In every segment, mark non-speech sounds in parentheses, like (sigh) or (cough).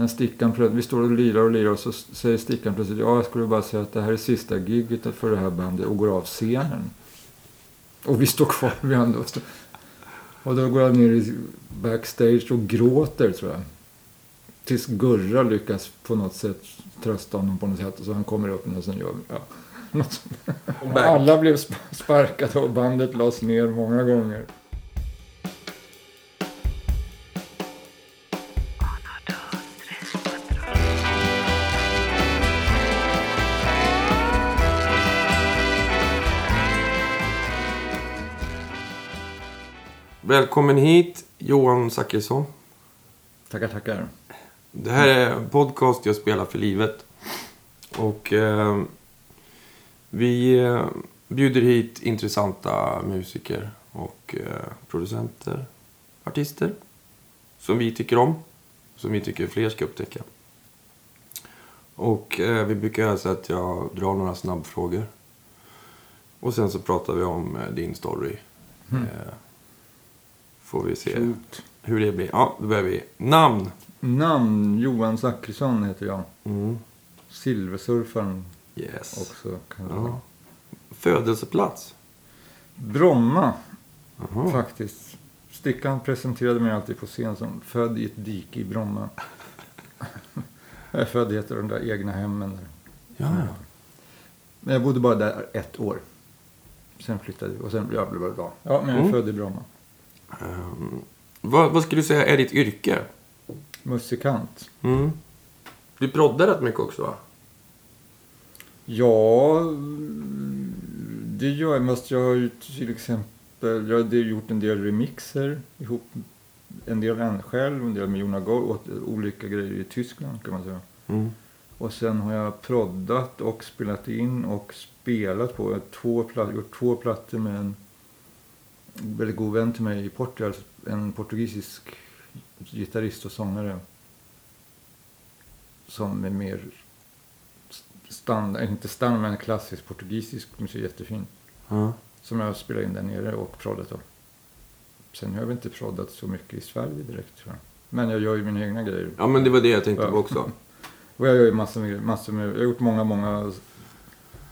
När Stickan plötsligt, vi står och lirar och lirar och så säger Stickan plötsligt ja jag skulle bara säga att det här är sista giget för det här bandet och går av scenen. Och vi står kvar vid honom. Och då går han ner i backstage och gråter tror jag. Tills Gurra lyckas på något sätt trösta honom på något sätt. Och så han kommer upp och sen gör ja. Alla blev sparkade och bandet lades ner många gånger. Välkommen hit, Johan Zachrisson. Tackar, tackar. Det här är en podcast Jag spelar för livet. Och eh, vi eh, bjuder hit intressanta musiker och eh, producenter, artister. Som vi tycker om. Som vi tycker fler ska upptäcka. Och eh, vi brukar göra så att jag drar några snabbfrågor. Och sen så pratar vi om eh, din story. Mm. Får vi se Shoot. hur det blir. Ja, då börjar vi. Namn. Namn Johan Zachrisson heter jag. Mm. Silversurfaren Yes. också. Kan det vara. Födelseplats. Bromma Jaha. faktiskt. Stickan presenterade mig alltid på scen som född i ett dike i Bromma. (laughs) jag är född i ett av de där egna hemmen. Där. Ja. Men jag bodde bara där ett år. Sen flyttade vi och sen blev det bra. Ja, men jag är Mm. född i Bromma. Ehm, vad, vad skulle du säga är ditt yrke? Musikant. Mm. Du proddar rätt mycket också va? Ja, det gör jag. Mest jag har ju till exempel jag har gjort en del remixer ihop. En del en själv, en del med Jona Go åt olika grejer i Tyskland kan man säga. Mm. Och sen har jag proddat och spelat in och spelat på två gjort två plattor med en väldigt god vän till mig i Portugal. En portugisisk gitarrist och sångare. Som är mer standard, inte standard men klassisk portugisisk musik, jättefin. Ja. Som jag spelade in där nere och proddat av. Sen har jag väl inte proddat så mycket i Sverige direkt tror jag. Men jag gör ju mina egna grejer. ja, men det var det jag tänkte på också. (laughs) Och jag gör ju massor med, massor med, jag har gjort många, många,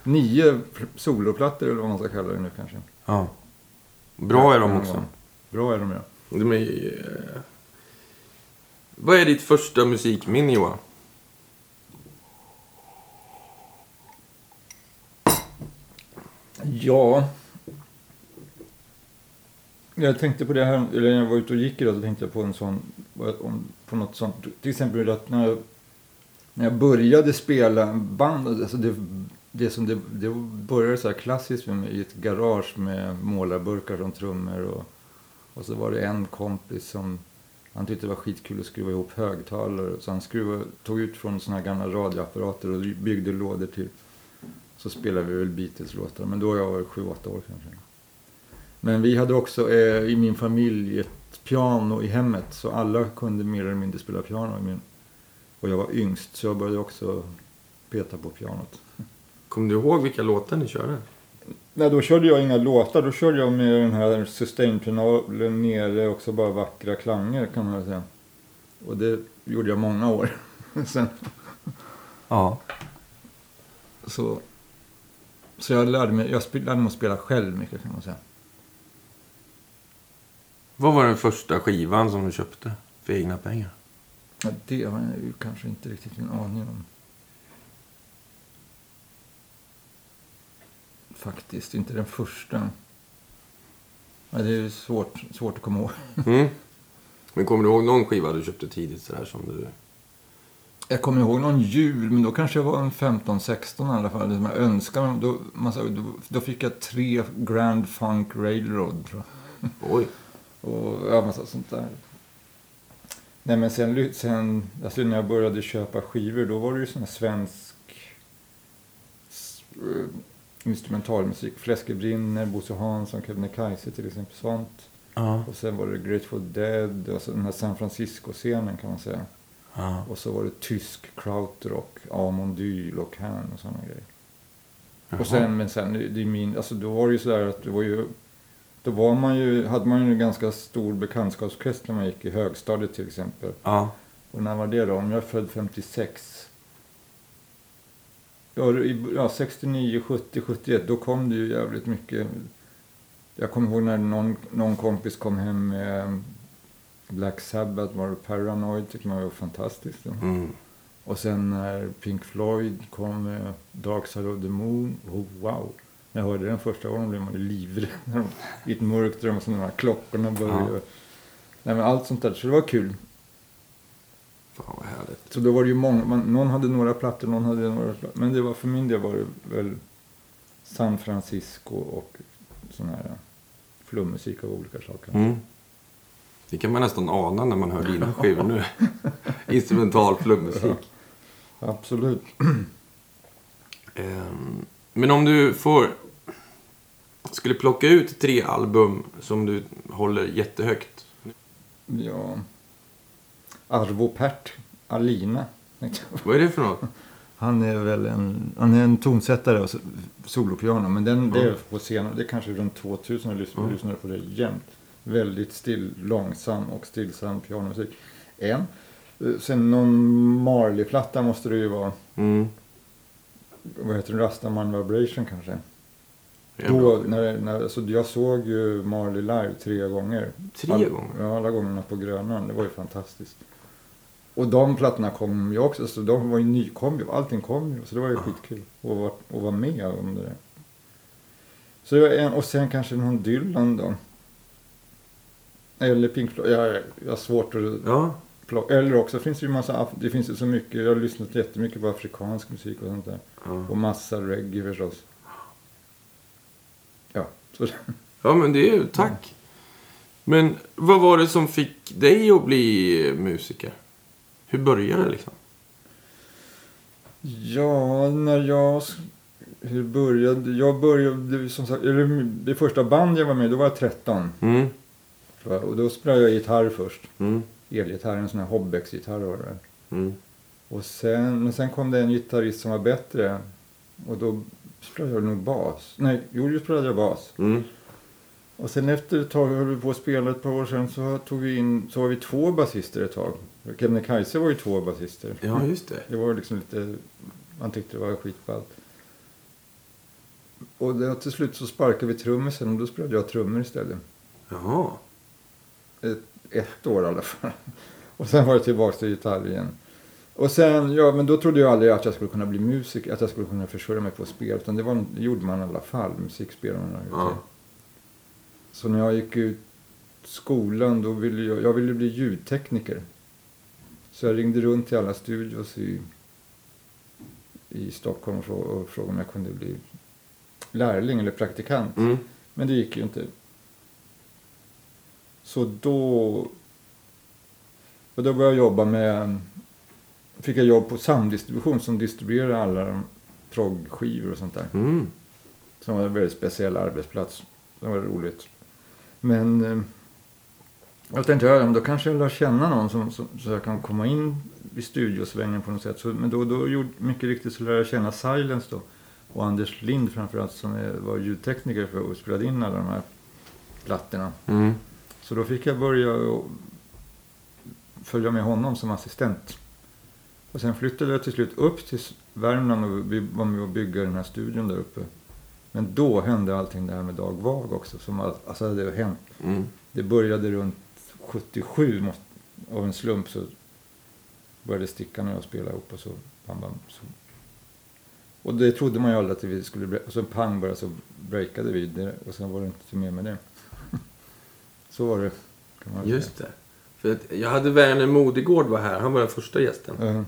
nio soloplattor eller vad man ska kalla det nu kanske. Ja. Bra är de också. Bra är de ja. De är, eh, Vad är ditt första musikminne Johan? Ja. Jag tänkte på det här, eller när jag var ute och gick idag så tänkte jag på en sån, på något sånt. Till exempel att när jag, när jag började spela band, alltså det, det som det, det började så här klassiskt med i ett garage med målarburkar som trummor och, och så var det en kompis som han tyckte det var skitkul att skruva ihop högtalare så han skruvade, tog ut från såna här gamla radioapparater och byggde lådor till så spelade vi väl Beatles-låtar, men då var jag sju, åtta år kanske. Men vi hade också eh, i min familj ett piano i hemmet, så alla kunde mer eller mindre spela piano. i min- Och jag var yngst, så jag började också peta på pianot. Kommer du ihåg vilka låtar ni körde? Nej, då körde jag inga låtar, då körde jag med den här sustain-pedalen nere och så bara vackra klanger kan man säga. Och det gjorde jag många år. (laughs) Sen, Ja. så, så jag lärde mig, jag lärde mig att spela själv mycket kan man säga. Vad var den första skivan som du köpte för egna pengar? Ja, det har jag ju kanske inte riktigt en aning om. Faktiskt, inte den första. Ja, det är svårt, svårt att komma ihåg. Mm. Men kommer du ihåg någon skiva du köpte tidigt sådär som du... Jag kommer ihåg någon jul, men då kanske jag var en 15-16 i alla fall. Som jag önskade. Då, då, då fick jag tre Grand Funk Railroad, tror jag. Oj. Och ja, massa sånt där. Nej men sen, sen alltså när jag började köpa skivor då var det ju sån här svensk instrumentalmusik. Fläske brinner, Bosse Hansson, Kebnekaise till exempel sånt. Ja. Och sen var det Grateful Dead och så den här San Francisco-scenen kan man säga. ja. Och så var det tysk krautrock, Amon Dyl och Kern och sådana grejer. Jaha. Och sen, men sen, det är min, alltså då var det ju sådär att det var ju, då var man ju, hade man ju en ganska stor bekantskapskrets när man gick i högstadiet till exempel. Ja. Och när var det då? Om jag är född 56. Ja, i- ja 69, 70, 71. Då kom det ju jävligt mycket. Jag kommer ihåg när någon, någon kompis kom hem med Black Sabbath, var det Paranoid, tyckte man var fantastiskt. Mm. Och sen när Pink Floyd kom med Dark Side of the Moon, oh, wow. När jag hörde den första gången blev man ju livrädd. när de- I ett mörkt rum och så de här klockorna började. Ja. Nej, men allt sånt där, så det var kul. Fan vad härligt. Så då var det ju många, man, någon hade några plattor, någon hade några plattor. Men det var, för min del var det väl San Francisco och sån här flummusik av olika saker. Mm. Det kan man nästan ana när man hör dina skivor nu. (laughs) Instrumental flummusik. Absolut. (clears throat) Ehm, Men om du får... Skulle plocka ut tre album som du håller jättehögt. Ja. Arvo Pärt, Alina. (laughs) Vad är det för något? Han är väl en, han är en tonsättare och solopiano. Men den, det är Mm. på scenen, det är kanske runt 2000 jag lyssnar, Mm. lyssnar på det jämt. Väldigt still, långsam och stillsam pianomusik. En. Eh, Sen någon Marley-platta måste det ju vara. Mm. Vad heter den? Rastaman Vibration kanske. Då, när, när, alltså jag såg ju Marley live tre gånger. Tre All, gånger? Ja, alla gångerna på Grönan. Det var ju fantastiskt. Och de plattorna kom ju också. Så de var ju ny, kom ju, allting kom ju. Så det var ju Ja. skitkul att vara, att vara med om det där. Så det var en, och sen kanske någon Dylan då. Eller Pink Floyd. Jag, jag har svårt att Ja. plocka. Eller också finns det ju massa, det finns ju så mycket. Jag har lyssnat jättemycket på afrikansk musik och sånt där. ja. Och massa reggae förstås. Ja, så (laughs) Ja, men det är ju... Tack. Men vad var det som fick dig att bli musiker? Hur började det liksom? Ja, när jag... Hur började... Jag började som sagt... Eller det första band jag var med då var jag 13. Mm. Och då spelade jag gitarr först. Mm. Elgitarr, en sån här Hobbex-gitarr var det. Mm. Och sen, men sen kom det en gitarrist som var bättre. Och då spelade jag nog bas. Nej, jo, då spelade jag bas. Mm. Och sen efter ett tag, höll vi på att spela ett par år sedan, så tog vi in, så var vi två basister ett tag. Kebnekaise var ju två basister. Ja, just det. Det var liksom lite, man tyckte det var skitballt. Och då, till slut så sparkade vi trummisen och då spelade jag trummor istället. Jaha. Ett, ett år i alla fall. Och sen var det tillbaka till gitarr igen. Och sen, ja men då trodde jag aldrig att jag skulle kunna bli musiker, att jag skulle kunna försörja mig på spel. Utan det, var, det gjorde man i alla fall, musikspelare. Ja. Så när jag gick ut skolan då ville jag, jag ville bli ljudtekniker. Så jag ringde runt till alla studios i, i Stockholm och frå- och frågade om jag kunde bli lärling eller praktikant. Mm. Men det gick ju inte. Så då, och då började jag jobba med, fick jag jobb på samdistribution som distribuerar alla proggskivor och sånt där. Mm. Som var en väldigt speciell arbetsplats. Det var roligt. Men eh, jag tänkte, ja, men då kanske jag lär känna någon som, som, så jag kan komma in i studiosvängen på något sätt. Så, men då, då gjorde, mycket riktigt så lärde jag känna Silence då. Och Anders Lind framförallt som är, var ljudtekniker för och spelade in alla de här plattorna. Mm. Så då fick jag börja följa med honom som assistent. Och sen flyttade jag till slut upp till Värmland och vi var med och bygga den här studion där uppe. Men då hände allting det här med Dag Vag också. Som all, alltså det har hänt. Mm. Det började runt 77 måste, av en slump så började Stickan och jag spela ihop och så bam, bam, så. Och det trodde man ju aldrig att vi skulle bre- Och så pang bara så breakade vi det och sen var det inte mer med det. (laughs) så var det. Kan man Just det. För att jag hade Werner Modegård var här. Han var den första gästen. säga. Ja.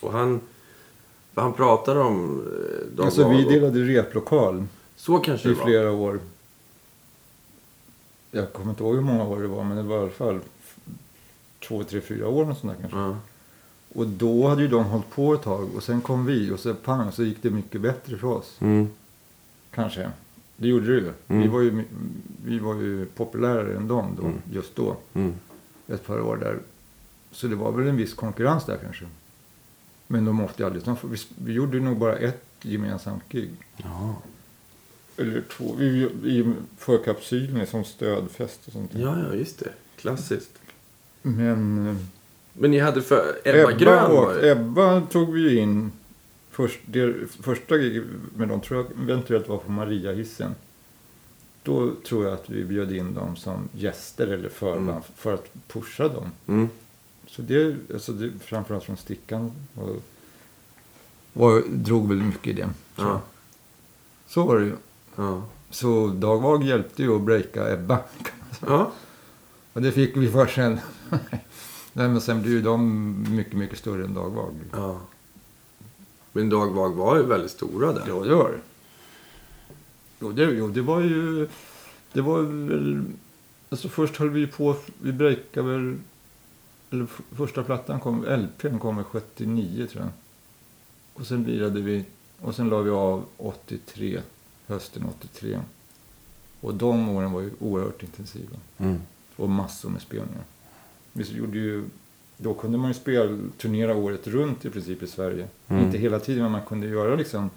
Och han, han pratade om eh, Dag Alltså vi delade replokal Så kanske i flera år. Jag kommer inte ihåg hur många år det var men det var i alla fall två, tre, fyra år något sånt där kanske. Ja. Och då hade ju de hållit på ett tag och sen kom vi och så pang så gick det mycket bättre för oss. Mm. Kanske. Det gjorde det ju. Vi, Mm. var ju vi var ju populärare än dem då, Mm. just då. Mm. Ett par år där. Så det var väl en viss konkurrens där kanske. Men de åkte aldrig. Vi, vi gjorde nog bara ett gemensamt gig. Ja. Eller två. Vi, I förkapsylen som stödfest och sånt. ja, ja, just det. Klassiskt. Men... Men ni hade för Ebba, Grön var det? Ebba tog vi in. Först, det, första med dem tror jag eventuellt var på Mariahissen. Då tror jag att vi bjöd in dem som gäster eller förband Mm. för att pusha dem. Mm. Så det, alltså det framförallt från Stickan var, var, drog väl mycket i det. jag. Ja. Så var det ju. Ja. Så Dagvag hjälpte ju att breaka Ebba. ja. Och det fick vi för sen. (laughs) Nej, men sen blev ju de mycket, mycket större än Dagvag. ja. Men Dagvag var ju väldigt stora där. Ja, det var det. Jo, det, jo, det var ju... Det var väl... Alltså först höll vi på... Vi breakade väl... Eller första plattan kom... LPn kom väl 79 tror jag. Och sen lirade vi... Och sen la vi av 83. Hösten 83. Och de åren var ju oerhört intensiva. Mm. Och massor med spelningar. Vi gjorde ju... Då kunde man ju spelturnera året runt i princip i Sverige. Mm. Inte hela tiden, men man kunde göra liksom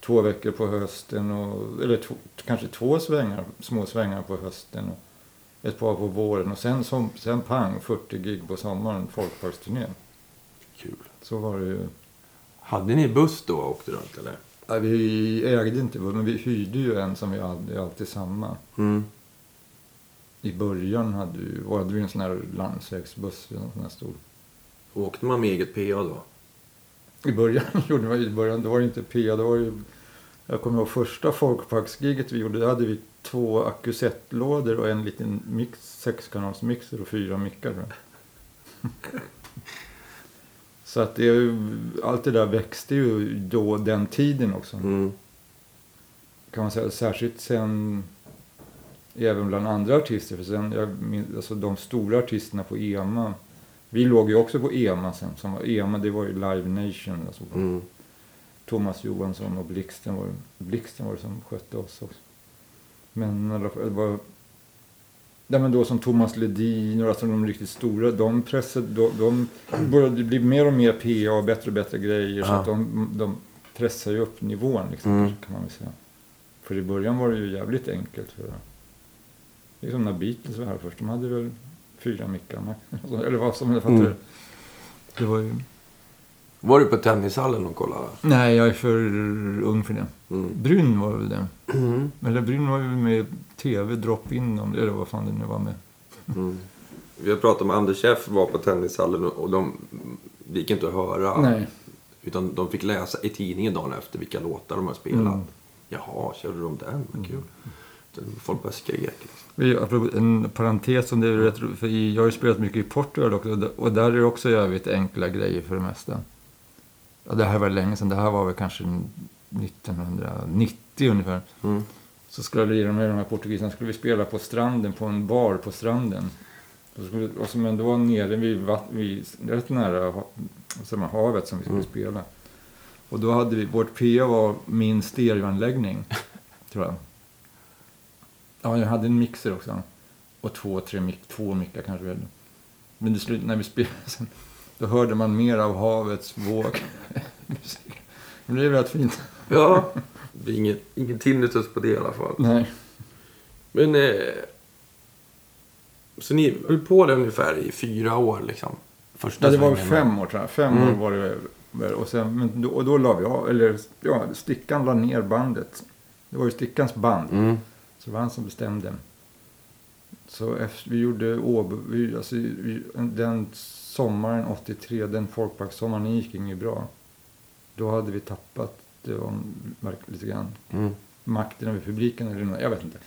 två veckor på hösten. Och, eller två, kanske två svängar, små svängar på hösten. Och ett par på våren. Och sen, som, sen pang, 40 gig på sommaren, folkparksturné. Kul. Så var det ju. Hade ni buss då och åkte runt eller? Ja, vi ägde inte, men vi hyrde ju en som vi hade alltid samma. Mm. I början hade vi, hade vi en sån här landsvägsbuss, en sån här stor. Åkte man med eget PA då? I början (laughs) gjorde vi, i början, då var det inte PA, då var det ju, jag kommer ihåg första folkparksgiget vi gjorde, då hade vi två akusettlådor och en liten mix, sexkanalsmixer och fyra mickar. (laughs) Så att det, allt det där växte ju då, den tiden också. Mm. Kan man säga, särskilt sen, även bland andra artister, för sen, jag alltså de stora artisterna på EMA, vi låg ju också på EMA sen, som var, EMA det var ju Live Nation, alltså Mm. Thomas Johansson och Blixten var, Blixten var det som skötte oss också. Men det var... Ja, men då som Thomas Ledin och alltså de riktigt stora, de pressade, de, de började bli mer och mer PA och bättre och bättre grejer. Så Ja. att de, de pressar ju upp nivån liksom, Mm. kan man väl säga. För i början var det ju jävligt enkelt. För, det är som när Beatles var här först, de hade väl fyra mickar. (laughs) Eller vad som fattar Mm. Det var ju... Var du på tennishallen och kollade? Nej, jag är för ung för det. Mm. Bryn var väl det. Mm. Eller Bryn var ju med tv, drop-in, eller vad fan det nu var med. Mm. Vi har pratat med Anders F var på tennishallen och de det gick inte att höra. Nej. Utan de fick läsa i tidningen dagen efter vilka låtar de har spelat. Mm. Jaha, körde de den? Vad kul. Folk bara skrek. Liksom. En parentes om det är rätt för Jag har ju spelat mycket i Portugal också och där- och där är det också jävligt enkla grejer för det mesta. Ja, det här var länge sedan, det här var väl kanske 1990 ungefär. Mm. Så skulle vi med de här portugiserna skulle vi spela på stranden, på en bar på stranden. Och, skulle, och som ändå var nere vid, vid rätt nära man, havet som vi skulle Mm. spela. Och då hade vi, vårt PA var min stereoanläggning, (laughs) tror jag. Ja, jag hade en mixer också. Och två, tre mick, två mickar kanske. väl. Men det slut, när vi spelade sen, då hörde man mer av havets våg. (laughs) Men det är rätt fint. Ja, (laughs) det är ingen, ingen tinnitus på det i alla fall. Nej. Men... Eh, så ni höll på det ungefär i fyra år liksom? Första Ja, det var fem år tror jag. Fem Mm. år var det. Och, sen, men då, och då la vi av, eller ja, Stickan la ner bandet. Det var ju Stickans band. Mm. Så det var han som bestämde. Så efter, vi gjorde Åbo, vi, alltså, vi, den sommaren 83, den folkparkssommaren, den gick inget bra. Då hade vi tappat det var, lite grann Mm. makten över publiken eller något, jag vet inte.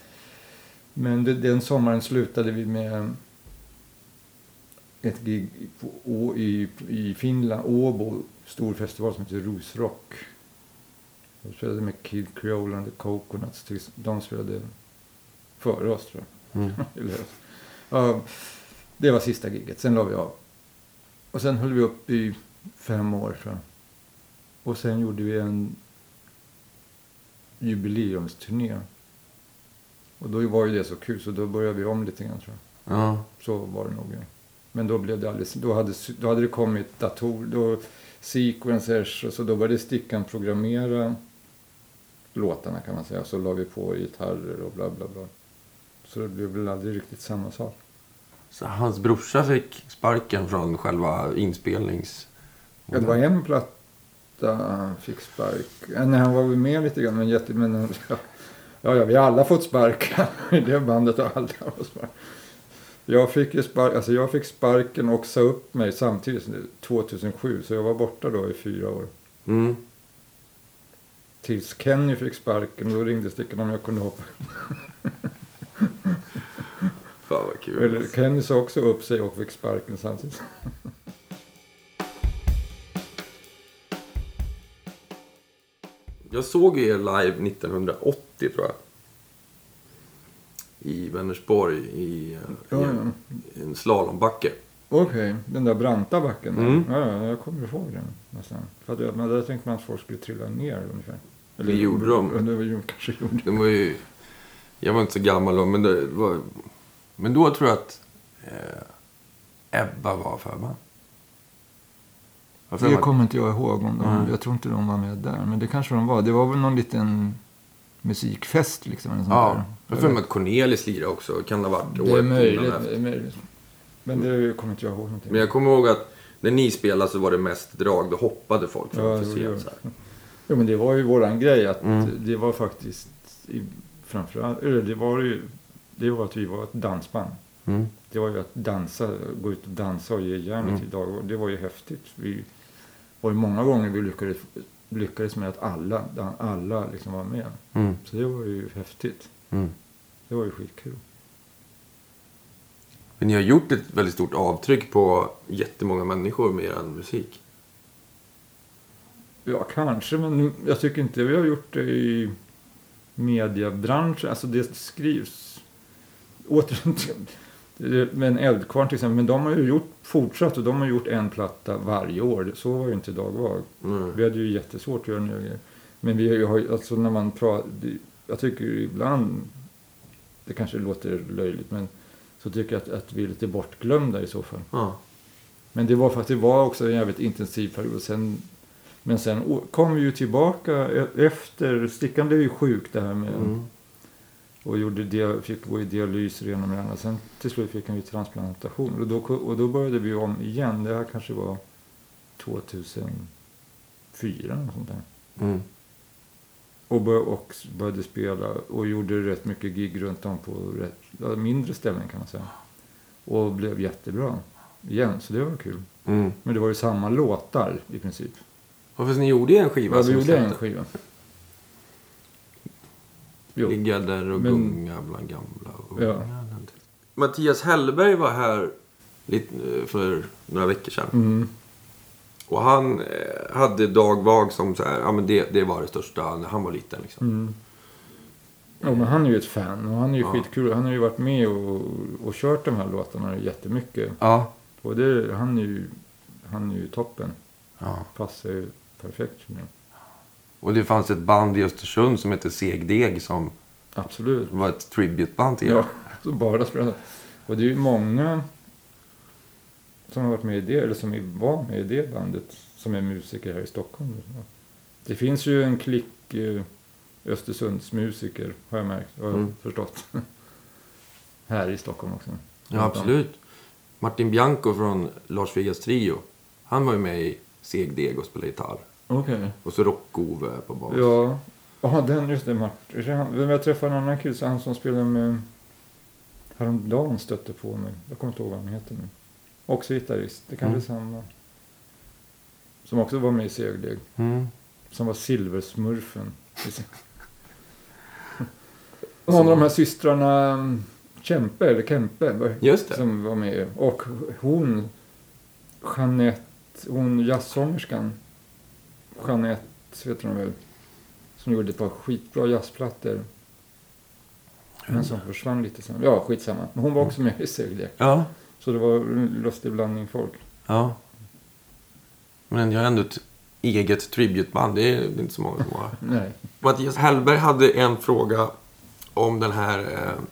Men det, den sommaren slutade vi med ett gig på, Å- i, i Finland, Åbo, stor festival som heter Rosrock. De spelade med Kid Creole and the Coconuts. De spelade före oss tror jag. Mm. (laughs) Ja, det var sista giget, sen la vi av. Och sen höll vi upp i fem år tror jag. Och sen gjorde vi en jubileumsturné. Och då var ju det så kul så då började vi om lite grann tror jag. Ja. Så var det nog. Ja. Men då blev det alldeles, då hade, då hade det kommit datorer, då sequencers och så då började Stickan programmera låtarna kan man säga. Så la vi på gitarrer och bla bla bla. Så det blev väl aldrig riktigt samma sak. Så hans brorsa fick sparken från själva inspelnings... Ja, det var en platta han fick spark. Nej, han var väl med lite grann. Men, jätte, men ja, ja, vi har alla fått sparka. (laughs) I det bandet har alla fått spark. Jag fick, spark, alltså jag fick sparken och sa upp mig samtidigt, 2007. Så jag var borta då i fyra år. Mm. Tills Kenny fick sparken. Då ringde Stickan om jag kunde hoppa. (laughs) Fan vad kul. Eller Kenny sa också upp sig och fick sparken samtidigt. Jag såg er live 1980 tror jag. I Vänersborg i, eh, Ja, ja. en, i en slalombacke. Okej, den där branta backen. Mm. Ja, ja, jag kommer ihåg den nästan. För att, men där tänkte man att folk skulle trilla ner ungefär. Det gjorde de. Det var kanske gjorde. Det var ju... Jag var inte så gammal då, men det var... Men då tror jag att eh, Ebba var förband. För Det att- kommer inte jag ihåg. Om de, Nej. Jag tror inte de var med där. Men det kanske de var. Det var väl någon liten musikfest liksom. eller sånt Ja, där. jag har för att Cornelis lirade också. Kan det ha varit Det är möjligt. Det är möjligt. Men det kommer inte jag ihåg någonting. Men jag kommer ihåg att när ni spelade så var det mest drag. Då hoppade folk Ja, framför det gjorde scen. så här. Jo, men det var ju våran grej att Mm. det var faktiskt i, framförallt, eller det var ju, det var att vi var ett dansband. Mm. Det var ju att dansa, gå ut och dansa och ge järnet Mm. idag. Det var ju häftigt. Vi var ju många gånger vi lyckades, lyckades med att alla, alla liksom var med. Mm. Så det var ju häftigt. Mm. Det var ju skitkul. Men ni har gjort ett väldigt stort avtryck på jättemånga människor med er musik. Ja, kanske, men jag tycker inte vi har gjort det i mediebranschen. Alltså det skrivs återigen till- med en eldkvarn till exempel. Men de har ju gjort, fortsatt och de har gjort en platta varje år. Så var ju inte Dagvag. Mm. Vi hade ju jättesvårt att göra nya grejer. Men vi har ju, alltså när man pratar, jag tycker ibland, det kanske låter löjligt, men så tycker jag att, att vi är lite bortglömda i så fall. Ja. Men det var för att det var också en jävligt intensiv period. Sen, men sen kom vi ju tillbaka e- efter, Stickan blev ju sjuk det här med, Mm. Och gjorde fick gå i dialys och det ena med det andra. Sen till slut fick han ju transplantation och då, och då började vi om igen. Det här kanske var 2004 eller sånt där. Mm. Och, bör, och började spela och gjorde rätt mycket gig runt om på rätt, mindre ställen kan man säga. Och blev jättebra igen, så det var kul. Mm. Men det var ju samma låtar i princip. Varför ni gjorde en skiva Ja, vi gjorde en skiva. Jo. Ligga där och Men- gunga bland gamla och Ja. Mattias Hellberg var här eh, för några veckor sedan. Mm. Och han eh, hade Dag Vag som så här, ja men det, det var det största när han var liten liksom. Mm. Ja, men han är ju ett fan och han är ju Ja. skitkul. Han har ju varit med och, och kört de här låtarna jättemycket. Ja. Och det, han, är ju, han är ju toppen. ja. Passar ju perfekt för mig. Och det fanns ett band i Östersund som hette Segdeg som Absolut. var ett tributeband till er. Ja, så bara spela. Och det är ju många som har varit med i det, eller som var med i det bandet, som är musiker här i Stockholm. Det finns ju en klick eh, Östersundsmusiker, har jag märkt, jag Mm. förstått. (laughs) här i Stockholm också. Ja, absolut. Martin Bianco från Lars Vegas Trio. Han var ju med i Segdeg och spelade gitarr. Okej. Och så Rock-Ove på bas. Ja. Ja, den, just det, Martin. Men Jag träffade en annan kille, så han som spelar med... Häromdagen stötte på mig. Jag kommer inte ihåg vad han heter nu. Också gitarrist. Det kan Mm. bli samma. Som också var med i Segdeg. Mm. Som var Silversmurfen. (laughs) Någon av de här systrarna Kempe, eller Kempe. Just det. Som var med. Och hon, Jeanette, hon jazzsångerskan. Jeanette, vet du väl? Som gjorde ett par skitbra jazzplattor. Men som försvann lite sen. Ja, skitsamma. Men hon var också med i Segdeg. Ja. Så det var en lustig blandning folk. Ja. Men jag har ändå ett eget tributeband. Det är inte så många som har. (laughs) Nej. Mattias Hellberg hade en fråga om den här... Eh,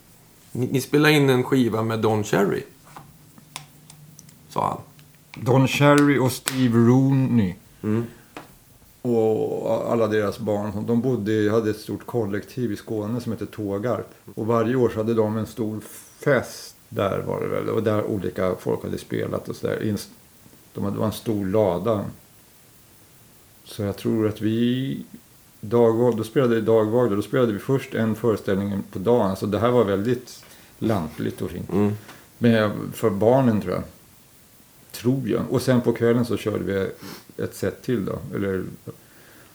ni, ni spelade in en skiva med Don Cherry. Sa han. Don Cherry och Steve Rooney. Mm. Och alla deras barn. De bodde, hade ett stort kollektiv i Skåne som hette Tågarp. Och varje år så hade de en stor fest Där var det väl. Och där olika folk hade spelat och sådär. De hade, det var en stor lada. Så jag tror att vi... Dagvag, då spelade vi dagvag. Då spelade vi först en föreställning på dagen. Så det här var väldigt lantligt och fint. Mm. Med, för barnen tror jag. Tror jag. Och sen på kvällen så körde vi ett set till då. Eller,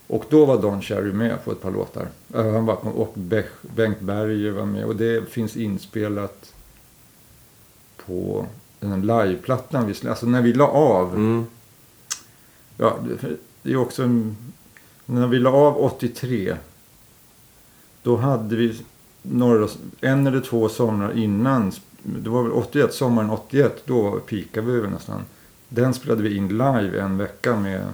och då var Don Cherry med på ett par låtar. Han var, och Bengt Berger var med. Och det finns inspelat på den liveplattan vi. Alltså när vi la av. Mm. Ja, det är också en, När vi la av 83. Då hade vi några, en eller två somrar innan. Det var väl 81, sommaren 81. Då pikade vi väl nästan. Den spelade vi in live en vecka med.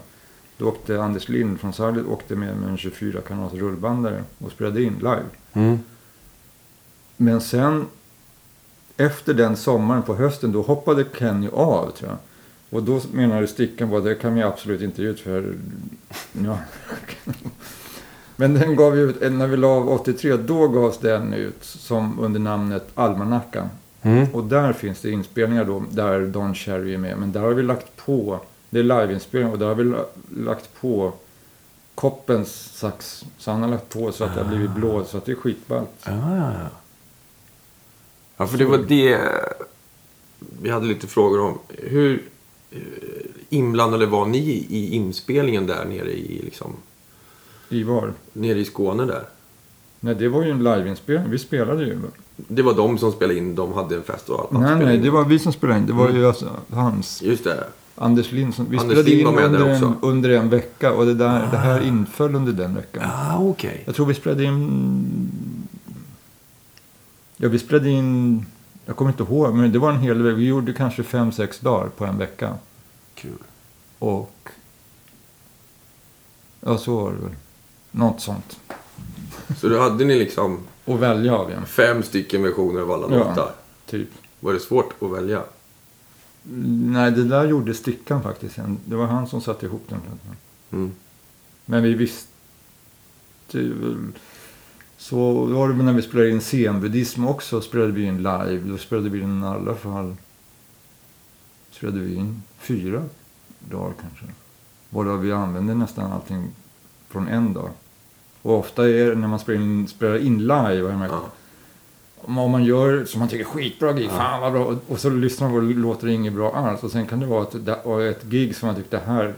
Då åkte Anders Lind från Sarlet åkte med med en 24 kanals rullbandare och spelade in live. Mm. Men sen efter den sommaren på hösten då hoppade Kenny av tror jag. Och då menade Stickan på det kan vi absolut inte ge ut för... (laughs) Ja. (laughs) Men den gav ju ut, när vi la av 83 då gavs den ut som under namnet Almanackan. Mm. Och där finns det inspelningar då där Don Cherry är med. Men där har vi lagt på, det är liveinspelning och där har vi la- lagt på Koppens sax. Så han har lagt på så att det har blivit blå så att det är skitballt. Ja, ja, ja. Ja, för det var det vi hade lite frågor om. Hur eh, inblandade var ni i inspelningen där nere i, liksom, I var? nere i Skåne där? Nej, det var ju en liveinspelning. Vi spelade ju. Det var de som spelade in, de hade en fest och allt. Nej, nej, in. det var vi som spelade in. Det var Mm. ju alltså hans, Just det. Anders Lind som... Vi Anders spelade Lind in var med där under en, under en vecka och det, där, det här inföll under den veckan. Ja, okej. Jag tror vi spelade in... Ja, vi spelade in... Jag kommer inte ihåg, men det var en hel vecka. Vi gjorde kanske fem, sex dagar på en vecka. Kul. Och... Ja, så var det väl. Något sånt. Så då hade ni liksom Och välja av igen. fem stycken versioner av alla Ja. låtar. Typ. Var det svårt att välja? Nej, det där gjorde Stickan faktiskt. Det var han som satte ihop den. Mm. Men vi visste väl... Så var det när vi spelade in scenbuddhism också. Spelade vi in live. Då spelade vi in i alla fall... Spelade vi in fyra dagar kanske. Varav vi använde nästan allting från en dag. Och ofta är det när man spelar in, spelar in live. Jag märkt, Ja. om man gör som man tycker är skitbra gig, fan vad bra. Och så lyssnar man och låter det inget bra alls. Och sen kan det vara ett, det- och ett gig som man tyckte här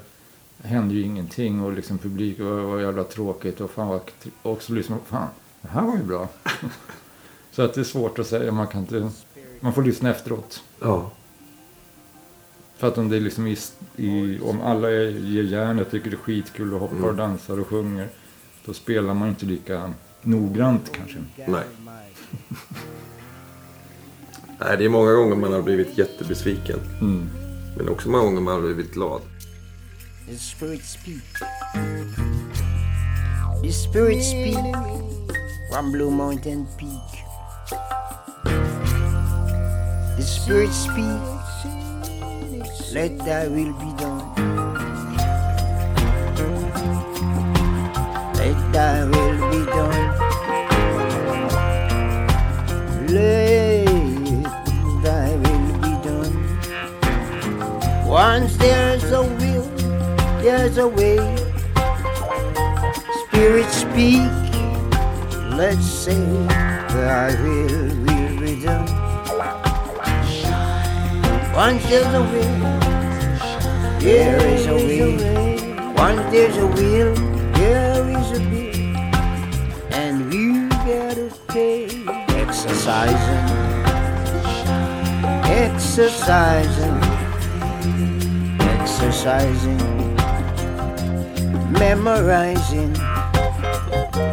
hände ju ingenting och liksom publik var, var jävla tråkigt och fan vad, och så lyssnar man, fan det här var ju bra. (laughs) så att det är svårt att säga, man kan inte, man får lyssna efteråt. ja. För att om det liksom i, i, om alla ger järnet, tycker det är skitkul och hoppar Mm. och dansar och sjunger. Då spelar man inte lika noggrant kanske. Nej. Nej, det är många gånger man har blivit jättebesviken. Mm. Men också många gånger man har blivit glad. The spirit speak. The spirit speak from Blue Mountain Peak. The spirit speak. Let thy will be done. Thy will be done. Let thy will be done. Once there's a will, there's a way. Spirit speak, let's say thy will will be done. Once there's a will, there is a way. Once there's a will, there is a bill. Exercising, exercising, exercising, memorizing.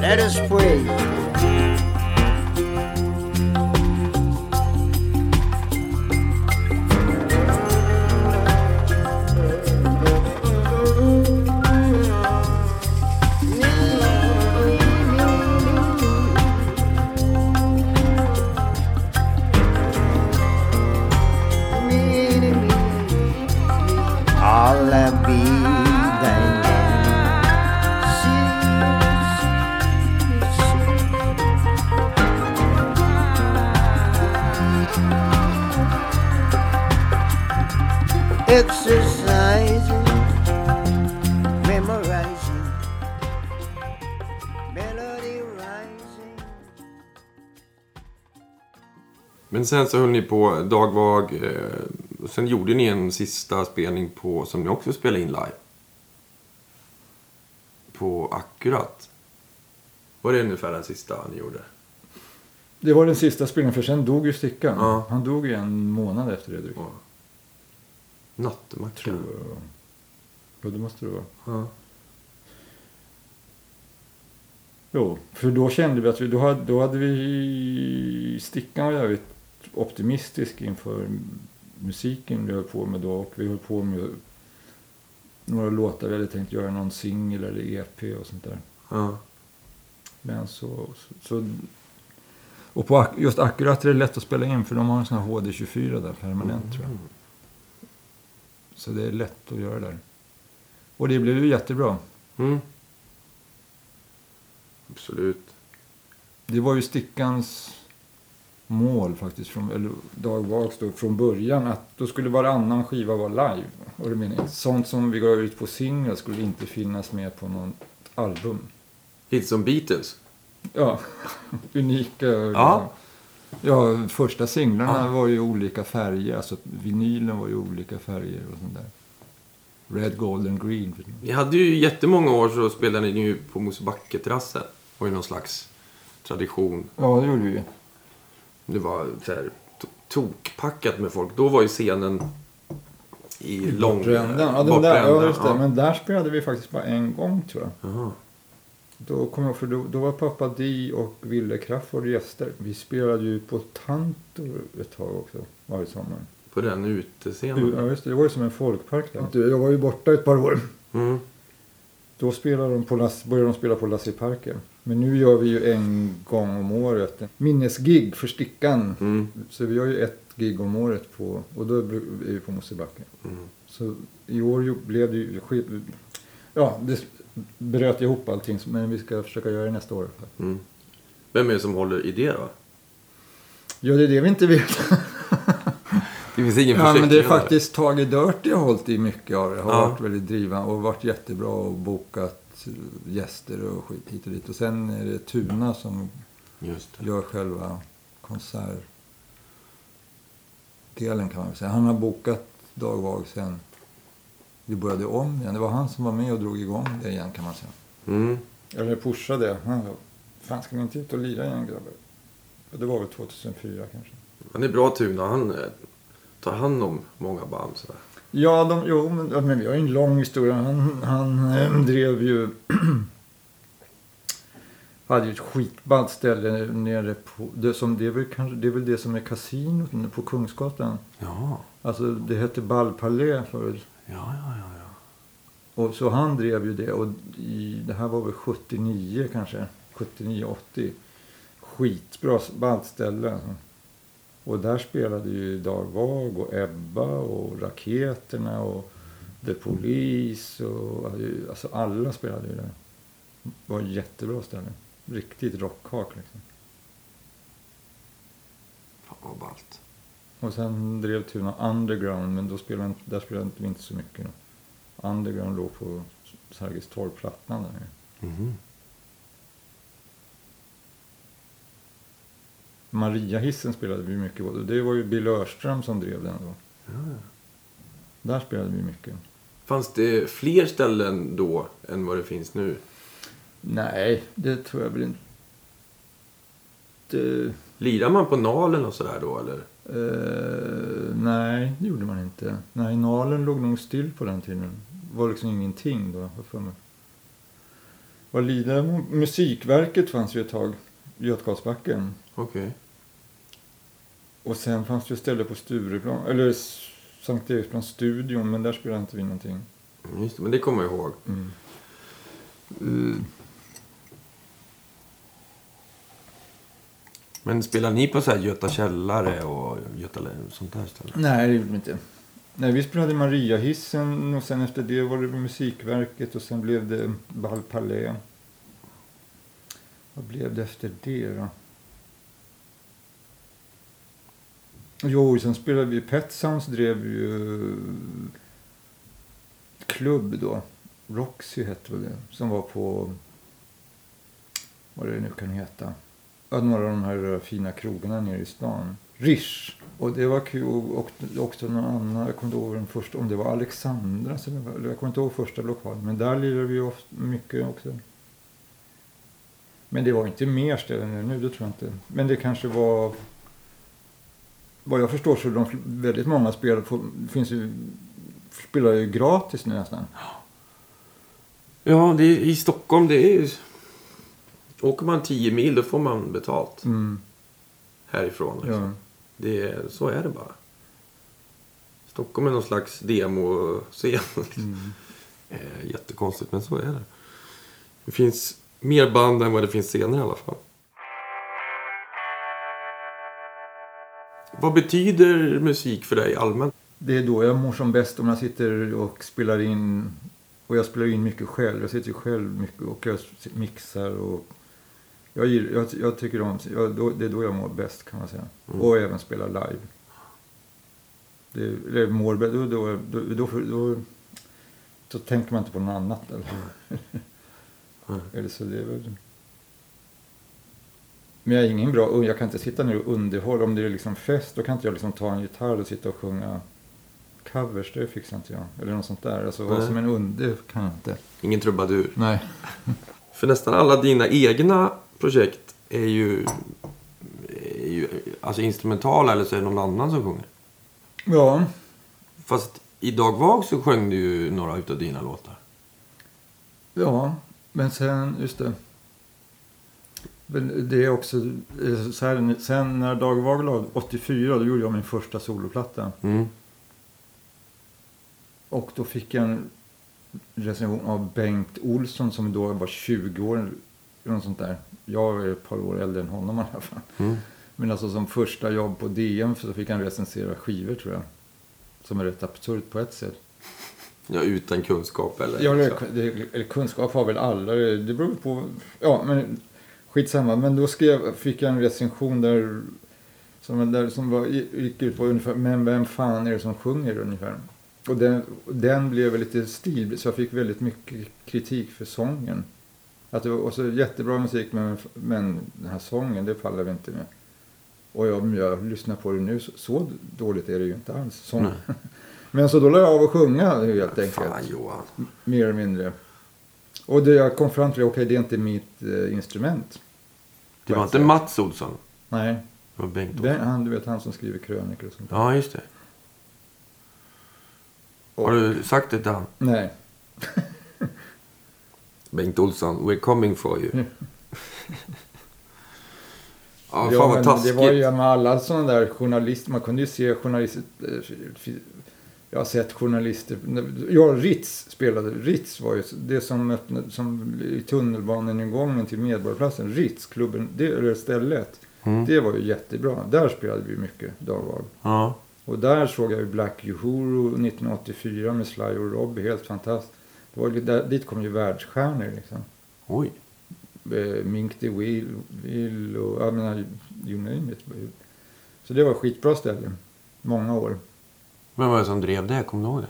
Let us pray. Men sen så höll ni på dagvag. Eh, sen gjorde ni en sista spelning på, som ni också spelade in live. På Akkurat. Var det ungefär den sista ni gjorde? Det var den sista spelningen för sen dog ju Stickan. Ja. Han dog ju en månad efter det drygt. Ja. Nattemacka. Tror jag. Ja, det måste det vara. Ja. Jo, för då kände vi att vi, då hade, då hade vi, Stickan var jävligt optimistisk inför musiken vi höll på med då och vi höll på med några låtar vi hade tänkt göra någon singel eller EP och sånt där. Ja. Men så, så, så och på just Akkurat är det lätt att spela in för de har en sån här HD24 där permanent tror jag. Så det är lätt att göra där. Och det blev ju jättebra. Mm. Absolut. Det var ju Stickans mål faktiskt, från, eller Dag Vags då, från början, att då skulle varannan skiva vara live. Och det meningen. Sånt som vi gav ut på singel skulle inte finnas med på något album. Lite som Beatles. Ja, (laughs) unika. Ja. Ja, första singlarna Ja. var ju olika färger, alltså vinylen var ju olika färger och sånt där. Red, gold and green. Ni hade ju jättemånga år så spelade ni ju på Mosebacke-terrassen. Det var ju någon slags tradition. Ja, det gjorde vi. Det var så här to- tokpackat med folk. Då var ju scenen i lång... Bortre ändan. Ja, den där, ja, just det. Men där spelade vi faktiskt bara en gång tror jag. Då kom jag för då, då var pappa Di och Ville Crafoord gäster. Vi spelade ju på Tantor ett tag också, varje sommar. På den utescenen. Ja, just det. Det var ju som en folkpark där. Jag var ju borta ett par år. Mm. Då spelade de på började de spela på Lasseparken. Men nu gör vi ju en gång om året minnesgig för Stickan. Mm. Så vi gör ju ett gig om året på, och då är vi på Mosebacke. Mm. Så i år blev det ju Ja, det bröt ihop allting. Men vi ska försöka göra det nästa år. Mm. Vem är det som håller i det då? Ja, det är det vi inte vet. (laughs) Det finns ingen Ja, men det är faktiskt Tage Dirty har hållit i mycket av det. Har Ja. varit väldigt drivande och varit jättebra och bokat gäster och skit hit och dit. Och sen är det Tuna som Just det. gör själva konsertdelen kan man väl säga. Han har bokat Dag Vag sen vi började om igen. Det var han som var med och drog igång det igen kan man säga. Mm. Eller pushade. Han sa, fan ska ni inte ut och lira igen grabbar? Och det var väl 2004 kanske. Han är bra Tuna. Han eh, tar hand om många band sådär. Ja, de, jo, men, men vi har ju en lång historia. Han, han eh, drev ju... (clears throat) hade ju ett skitballt ställe nere på... Det, som, det, är väl kanske, det är väl det som är kasinot på Kungsgatan. Ja. Alltså det hette Ballpalais förut. Ja, ja, ja. ja. Och så han drev ju det. Och i, det här var väl 79 kanske. 79, 80. Skitbra ballt ställe. Alltså. Och där spelade ju Dag Vag och Ebba och Raketerna och The Police och alltså alla spelade ju där. Det var ett jättebra ställe. Riktigt rockhak liksom. Fan vad ballt. Och sen drev Tuna Underground men då spelade, där spelade vi inte så mycket. Då. Underground låg på Sergels torg-plattan där. Mhm. Mariahissen spelade vi mycket på. Det var ju Bill Örström som drev den då. Ja. Där spelade vi mycket. Fanns det fler ställen då än vad det finns nu? Nej, det tror jag väl inte. Lirar man på Nalen och sådär då eller? Eh, nej, det gjorde man inte. Nej, Nalen låg nog still på den tiden. Det var liksom ingenting då, för mig. Vad lider Musikverket fanns ju ett tag. Götgatsbacken. Okej. Och sen fanns det ett ställe på Stureplan, eller Sankt Eriksplan studion, men där spelade inte vi någonting. Mm, Just det, men det kommer jag ihåg. Mm. Men spelar ni på så här Göta källare och Göta sånt där ställe? Nej, det gjorde vi inte. Nej, vi spelade Mariahissen och sen efter det var det Musikverket och sen blev det Ballpalais. Vad blev det efter det då? Jo, sen spelade vi Pet Sounds drev ju eh, klubb då. Roxy hette väl det. Som var på, vad det nu kan heta. Några av de här eh, fina krogarna nere i stan. Rish. Och det var kul. Och också någon annan, jag kommer inte ihåg den första, om det var Alexandra. Så det var, jag kommer inte ihåg första lokalen. Men där lirade vi ofta mycket också. Men det var inte mer ställen än nu, det tror jag inte. Men det kanske var... Vad jag förstår så de väldigt många får, finns ju, spelar ju gratis nu nästan. Ja, det är, i Stockholm det är ju... Åker man 10 mil då får man betalt Mm, härifrån. Liksom. ja. Det är, så är det bara. Stockholm är någon slags demoscen. (laughs) Mm. Eh, Jättekonstigt, men så är det. Det finns mer band än vad det finns scener i alla fall. Vad betyder musik för dig allmänt? Det är då jag mår som bäst om jag sitter och spelar in. Och jag spelar in mycket själv. Jag sitter ju själv mycket och jag mixar och jag, jag, jag tycker om, jag, det är då jag mår bäst kan man säga. Mm. Och även spela live. Det, eller mår bäst, då, då, då, då, då, då, då tänker man inte på något annat. Eller, Mm. (laughs) eller så det är väl... Men jag är ingen bra, jag kan inte sitta ner och underhålla. Om det är liksom fest, då kan inte jag liksom ta en gitarr och sitta och sjunga covers. Det fixar inte jag. Eller något sånt där. Alltså Nej. som en under, kan jag inte. Ingen trubadur. Nej. (laughs) För nästan alla dina egna projekt är ju, är ju alltså instrumentala eller så är det någon annan som sjunger. Ja, Fast i Dag Vag så sjöng du ju några utav dina låtar. ja. Men sen, just det. Men det är också eh, så här, sen när Dag Vagel 84 då gjorde jag min första soloplatta. Mm. Och då fick jag en recension av Bengt Olsson som då var 20 år. eller Något sånt där. Jag är ett par år äldre än honom i alla fall. Mm. Men alltså som första jobb på DM så fick han recensera skivor tror jag. Som är rätt absurt på ett sätt. Ja, utan kunskap eller? Ja, det, det, kunskap har väl alla. Det beror på. Ja, men skitsamma. Men då skrev, fick jag en recension där som, där, som var, gick ut på ungefär, men vem fan är det som sjunger ungefär? Och den, den blev lite stil, så jag fick väldigt mycket kritik för sången. Att det var och så jättebra musik, men, men den här sången, det pallar vi inte med. Och jag, jag lyssnar på det nu, så, så dåligt är det ju inte alls. Sång. Nej. (laughs) Men så då la jag av att sjunga helt enkelt. Fan Johan. Mer eller mindre. Och det jag kom fram till, okej det är inte mitt eh, instrument. Det var inte sätt. Mats Olsson? Nej, Det var Bengt det, Olsson. han, du vet han som skriver krönikor och sånt. där. Ja, just det. Har du sagt det till han? Nej, (laughs) Bengt Olsson, we're coming for you. Ja, Ja, fan vad taskigt. Det var ju med alla sådana där journalister. Man kunde ju se journalister. Jag har sett journalister. Ja, Ritz spelade. Ritz var ju det som öppnade som i tunnelbanegången till Medborgarplatsen. Ritz, klubben, det eller stället. Mm. Det var ju jättebra. Där spelade vi mycket dagvag. Ja. Och där såg jag ju Black Uhuru 1984 med Sly och Robbie. Helt fantastiskt. Det var, där, dit kom ju världsstjärnor liksom. Oj. Eh, Mink the Will, Will och jag menar, you name it. Så det var skitbra ställe. Många år. Vem var det som drev det? Kommer du ihåg det?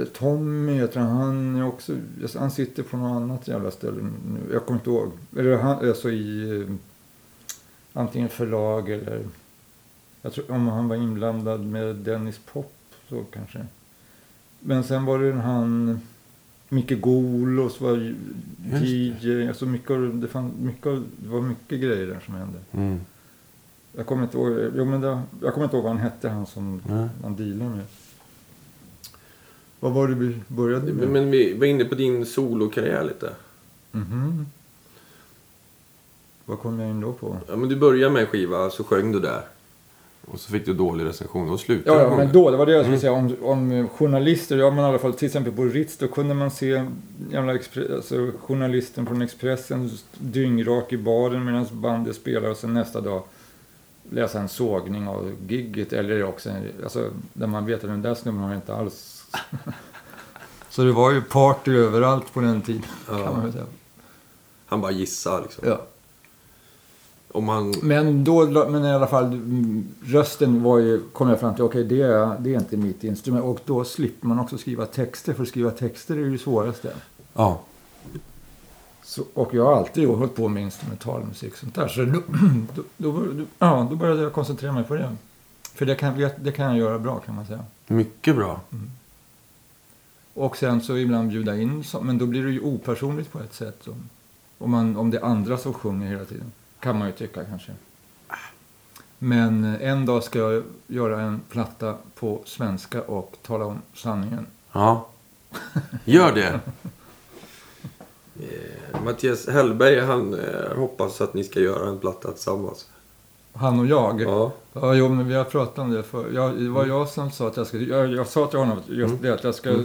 Eh, Tommy heter han. Han är också, han sitter på något annat jävla ställe nu. Jag kommer inte ihåg. Eller han, alltså i eh, antingen förlag eller jag tror om han var inblandad med Dennis Pop så kanske. Men sen var det han Micke Golos var DJ. Alltså mycket, av- det, fann, mycket, av- det var mycket grejer där som hände. Mm. Jag kommer inte ihåg, jo, men det, jag kommer inte ihåg vad han hette, han som Nej. han dealade med. Vad var det vi började med? Men vi var inne på din solokarriär lite. Mhm. Vad kom jag in då på? Ja, men du började med en skiva, så sjöng du där. Och så fick du dålig recension och slutade Ja, ja, men då, det var det jag skulle säga om, om journalister. Ja, men i alla fall till exempel på Ritz, då kunde man se jävla alltså, journalisten från Expressen dyngrak i baren medan bandet spelar och sen nästa dag läsa en sågning av gigget eller också en- alltså, där man vet att den där snubben har inte alls... Så det var ju party överallt på den tiden, Ja. kan man väl säga. Han bara gissar liksom. Ja. Om man... Men, då, men i alla fall, rösten var ju, kom jag fram till, okej det, är, det är inte mitt instrument. Och då slipper man också skriva texter, för att skriva texter är ju det svåraste. Ja. Så, och jag har alltid hållit på med instrumentalmusik och sånt där. Så (clears throat) då, då, då, ja, då började jag koncentrera mig på det. För det kan, det kan jag göra bra kan man säga. Mycket bra. Och sen så ibland bjuda in, men då blir det ju opersonligt på ett sätt. Om, om, man, om det är andra som sjunger hela tiden. Kan man ju tycka kanske. Men eh, en dag ska jag göra en platta på svenska och tala om sanningen. Ja. Gör det. (laughs) Eh, Mattias Hellberg, han eh, hoppas att ni ska göra en platta tillsammans. Han och jag. Ja. Ja, jo, men vi har pratat om det för jag, Det var jag som sa att jag skulle... Jag, jag sa till honom just Mm. det att jag ska...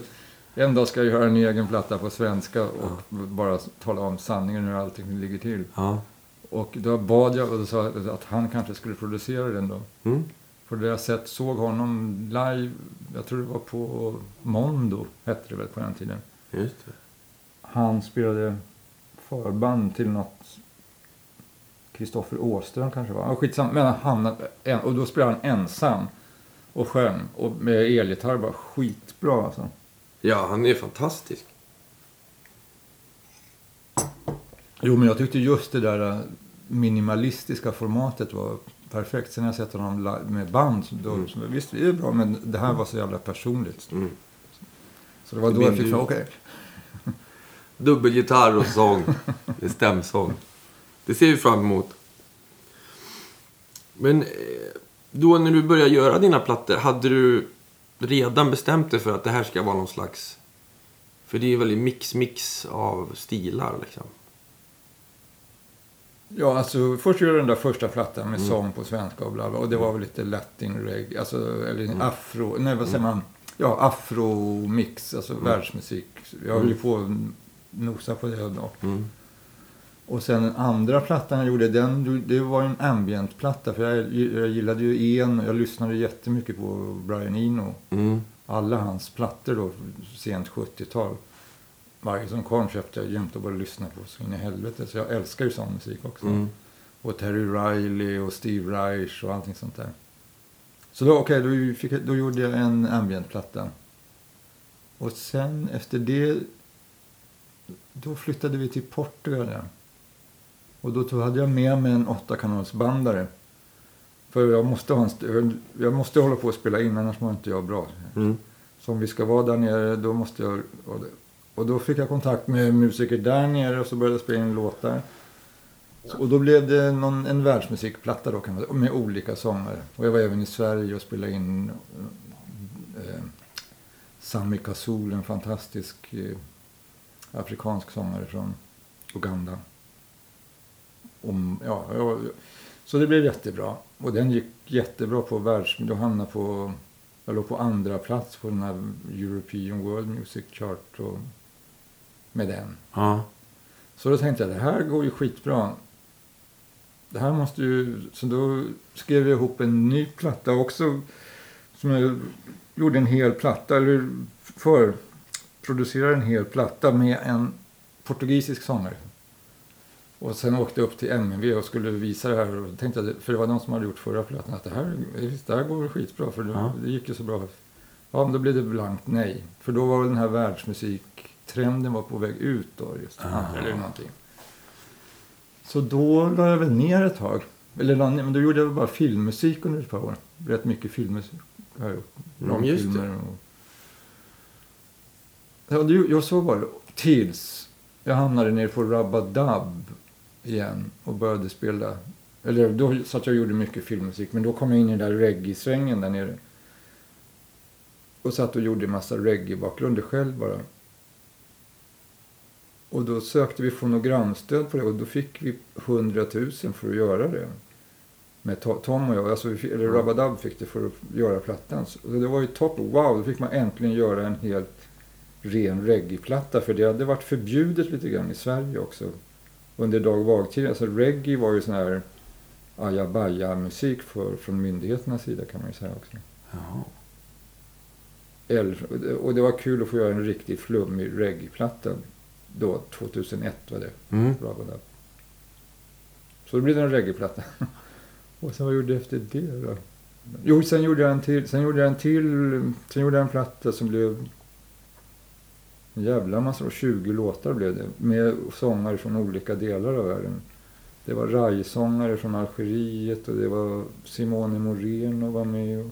En dag ska jag göra en egen platta på svenska och bara tala om sanningen hur allting ligger till. Ja. Och då bad jag och då sa att han kanske skulle producera den då. Mm. För det jag sett, såg honom live, jag tror det var på Mondo, hette det väl på den tiden. Just det. Han spelade förband till något Kristoffer Åström kanske var. Skitsamma. Men han, och då spelade han ensam och sjöng. Och med elgitarr bara skitbra alltså. Ja, han är fantastisk. Jo, men jag tyckte just det där äh, minimalistiska formatet var perfekt. Sen har jag sett honom med band. Då, så, visst, det är bra, men det här var så jävla personligt. Mm. Så det var då jag fick okej. Dubbelgitarr och sång. Stämsång. Det ser vi fram emot. Men eh, då när du började göra dina plattor, hade du redan bestämt dig för att det här ska vara någon slags... För det är väldigt mix-mix av stilar liksom. Ja, alltså först gjorde jag den där första plattan med sång på svenska och bla bla. Och det var väl lite latin reggae, alltså, eller afro, nej vad säger man? Ja, afro-mix, alltså världsmusik. Jag höll ju på att nosa på det. Då. Mm. Och sen den andra plattan jag gjorde, den, det var en ambient-platta. För jag, jag gillade ju en, jag lyssnade jättemycket på Brian Eno. Mm. Alla hans plattor då, sent 70-tal. Varje som kom köpte jag jämt och bara lyssnade på så in i helvete. Så jag älskar ju sån musik också. Mm. Och Terry Riley och Steve Reich och allting sånt där. Så då, okej, då, fick då gjorde jag en ambient-platta. Och sen efter det, då flyttade vi till Portugal. Ja. Och då tog, hade jag med mig en åttakanalsbandare. För jag måste, ha en, jag måste hålla på och spela in, annars mår inte jag bra. Mm. Så om vi ska vara där nere, då måste jag... Och, det- och då fick jag kontakt med musiker där nere och så började jag spela in låtar. Så, och då blev det någon, en världsmusikplatta då kan man säga, med olika sångare. Och jag var även i Sverige och spelade in eh, Sami Kazul, en fantastisk eh, afrikansk sångare från Uganda. Om, ja, ja, så det blev jättebra. Och den gick jättebra på världs... Då hamnade på... Jag låg på andra plats på den här European World Music Chart och, med den. Ja. Så då tänkte jag, det här går ju skitbra. Det här måste ju... Så då skrev jag ihop en ny platta också. Som jag gjorde en hel platta, eller för producerade en hel platta med en portugisisk sångare. Och sen åkte jag upp till MNV och skulle visa det här. Och tänkte att, för det var de som hade gjort förra plattan. Att det här, det här går skitbra. För det, Ja. det gick ju så bra. Ja, men då blev det blankt nej. För då var den här världsmusiktrenden var på väg ut då. Just, eller någonting. Så då la jag väl ner ett tag. Eller men då gjorde jag bara filmmusik under ett par år. Rätt mycket filmmusik har jag gjort. Mm, just det. Långfilmer och... Ja, jag så var det. Tills jag hamnade nere på Rabba Dub igen och började spela. Eller då satt jag och gjorde mycket filmmusik. Men då kom jag in i den där reggae-svängen där nere. Och satt och gjorde en massa reggae-bakgrunder själv bara. Och då sökte vi fonogramstöd på det och då fick vi 100 000 för att göra det. Med To- Tom och jag, alltså eller Rabba Dub fick det för att göra plattan. Så det var ju toppen, wow, då fick man äntligen göra en helt ren reggae-platta. För det hade varit förbjudet lite grann i Sverige också. Under dag och vagtid. Alltså reggae var ju sån här ajabaja-musik från myndigheternas sida kan man ju säga också. Jaha. Och det var kul att få göra en riktigt flummig reggae-platta. Då, 2001 var det. Mm. Det. Så då blev det en reggaeplatta. (laughs) Och sen vad gjorde jag efter det då? Jo, sen gjorde jag en till. Sen gjorde jag en till. Sen gjorde jag en platta som blev en jävla massa, 20 låtar blev det. Med sångare från olika delar av världen. Det var rajsångare från Algeriet och det var Simone Moreno var med och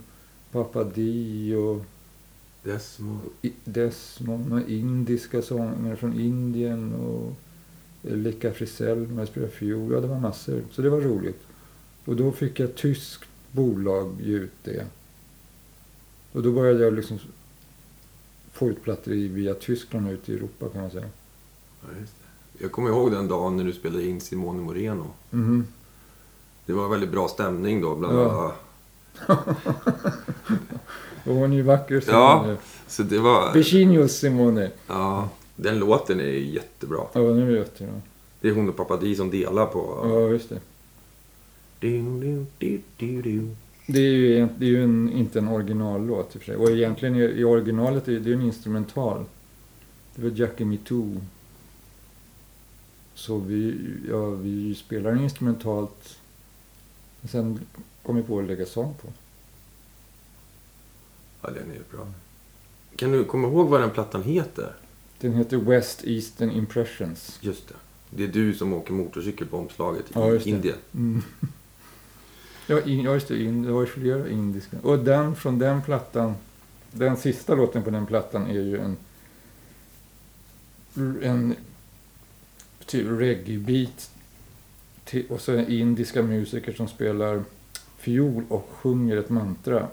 Papa Di och Desmo. Desmond och indiska sångare från Indien och Lika Frisell med spelar fiol. Ja, det var massor. Så det var roligt. Och då fick jag tyskt bolag ge ut det. Och då började jag liksom få ut plattor via Tyskland ut i Europa kan man säga. Ja. Jag kommer ihåg den dagen när du spelade in Simone Moreno. Mhm. Det var väldigt bra stämning då bland Ja. alla. (laughs) Och hon är ju vacker. Ja. Simone. Så det var... Virginius Simone. Ja, den låten är jättebra. Ja, nu vet jag. Det är hon och Papa Di som delar på... Ja, just det. Du, du, du. Det är ju, det är ju en, inte en originallåt i och för sig. Och egentligen i, i originalet är det är en instrumental. Det var Jackie Me Too. Så vi, ja, vi spelar den instrumentalt. Men sen kom vi på att lägga sång på. Ja, den är bra. Kan du komma ihåg vad den plattan heter? Den heter West Eastern Impressions. Just det. Det är du som åker motorcykel på omslaget i Ja, det. Indien. Mm. (laughs) Ja, in, ja, just det. In, det var ju flera indiska. Och den från den plattan, den sista låten på den plattan är ju en, en typ reggae-beat. Och så är det indiska musiker som spelar fiol och sjunger ett mantra.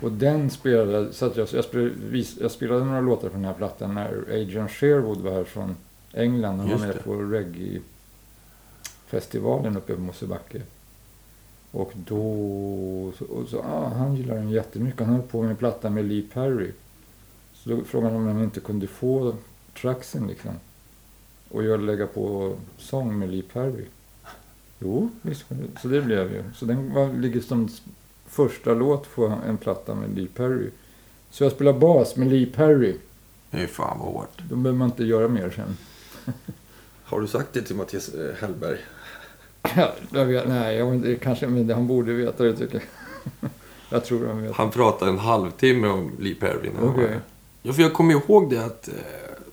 Och den spelade, så jag, jag, spelade, jag spelade några låtar från den här plattan när Adrian Sherwood var här från England. Han var med på reggae-festivalen uppe på Mosebacke. Och då, och så, ah, han gillar den jättemycket. Han höll på med en platta med Lee Perry. Så då frågade han om jag inte kunde få tracksen liksom. Och jag lägga på sång med Lee Perry. Jo, visst. kunde. Så det blev ju. Så den var, ligger som första låt på en platta med Lee Perry. Så jag spelar bas med Lee Perry. Det är fan vad hårt. Då behöver man inte göra mer sen. Har du sagt det till Mattias eh, Hellberg? Ja, jag vet, nej, jag kanske, men han borde veta det tycker jag. (laughs) jag tror han vet. Han pratade en halvtimme om Lee Perry. när han här. Ja, för jag kommer ihåg det att... eh,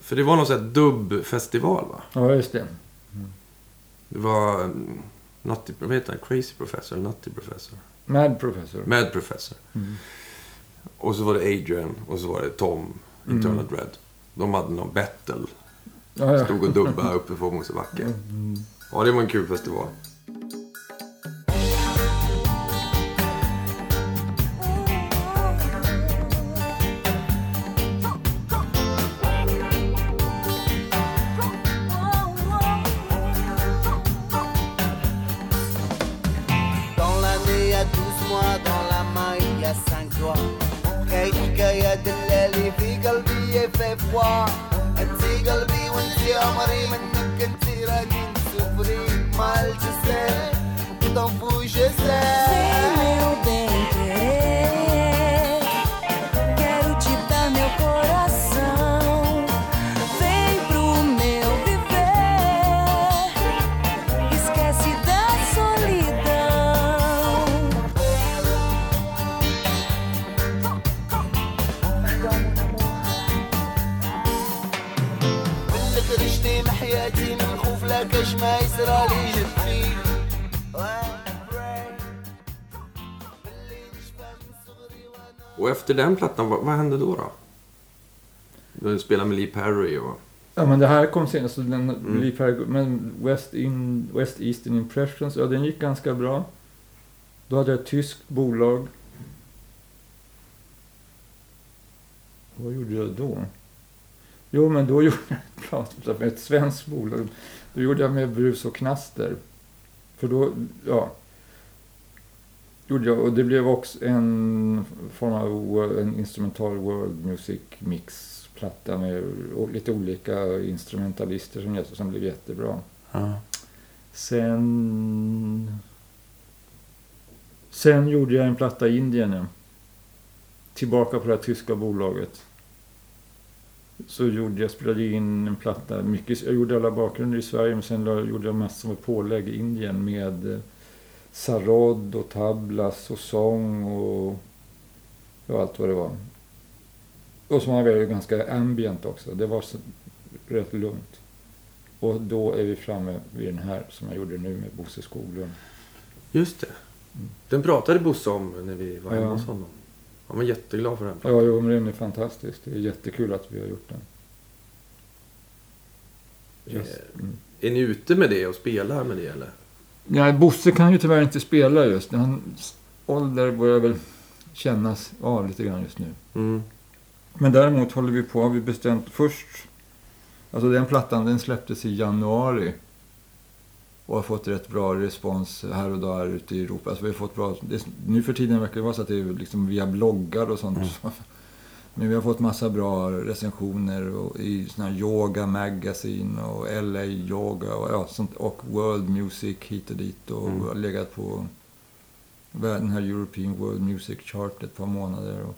För det var någon sån här dubbfestival va? Ja, just det. Det var... mm, Nutty, vad heter han? Crazy Professor? Nutty Professor? Mad Professor. Mad Professor. Mm. Och så var det Adrian och så var det Tom, Internal Dread. De hade någon battle. Ja, ja. Stod och dubba (laughs) uppe på Mosebacke. Mm. Ja, det var en kul festival. Och efter den plattan, vad, vad hände då då? Du spelade med Lee Perry och... Ja, men det här kom senast. Så den, Lee Perry- Men West, in, West Eastern Impressions, ja den gick ganska bra. Då hade jag ett tyskt bolag. Vad gjorde jag då? Jo, men då (laughs) gjorde jag ett med ett svenskt bolag. Då gjorde jag med Brus och Knaster. För då, ja. Gjorde jag, och det blev också en form av en instrumental world music mix platta med lite olika instrumentalister som, jätte- som blev jättebra. Ja. Sen... Sen gjorde jag en platta i Indien. ja. Tillbaka på det här tyska bolaget. så gjorde jag, spelade in en platta. Mycket, jag gjorde alla bakgrunder i Sverige men sen gjorde jag massor med pålägg i Indien med sarod och tablas och sång och, och allt vad det var. Och så var det ganska ambient också. Det var så, rätt lugnt. Och då är vi framme vid den här som jag gjorde nu med Bosse Skoglund. Just det. Den pratade Bosse om när vi var hemma Ja. hos honom. Han var jätteglad för den. Ja, jo, men den är fantastisk. Det är jättekul att vi har gjort den. Just, mm. Är ni ute med det och spelar med det eller? Ja, Bosse kan ju tyvärr inte spela just nu. Hans ålder börjar väl kännas av lite grann just nu. Mm. Men däremot håller vi på, har vi bestämt först. Alltså den plattan den släpptes i januari. Och har fått rätt bra respons här och där ute i Europa. Alltså vi har fått bra, det, nu för tiden verkar det vara så att det är liksom via bloggar och sånt. Men vi har fått massa bra recensioner och i såna här Yoga Magazine och LA Yoga och, ja, sånt, och World Music hit och dit. Och Mm. legat på den här European World Music Chart ett par månader. Och,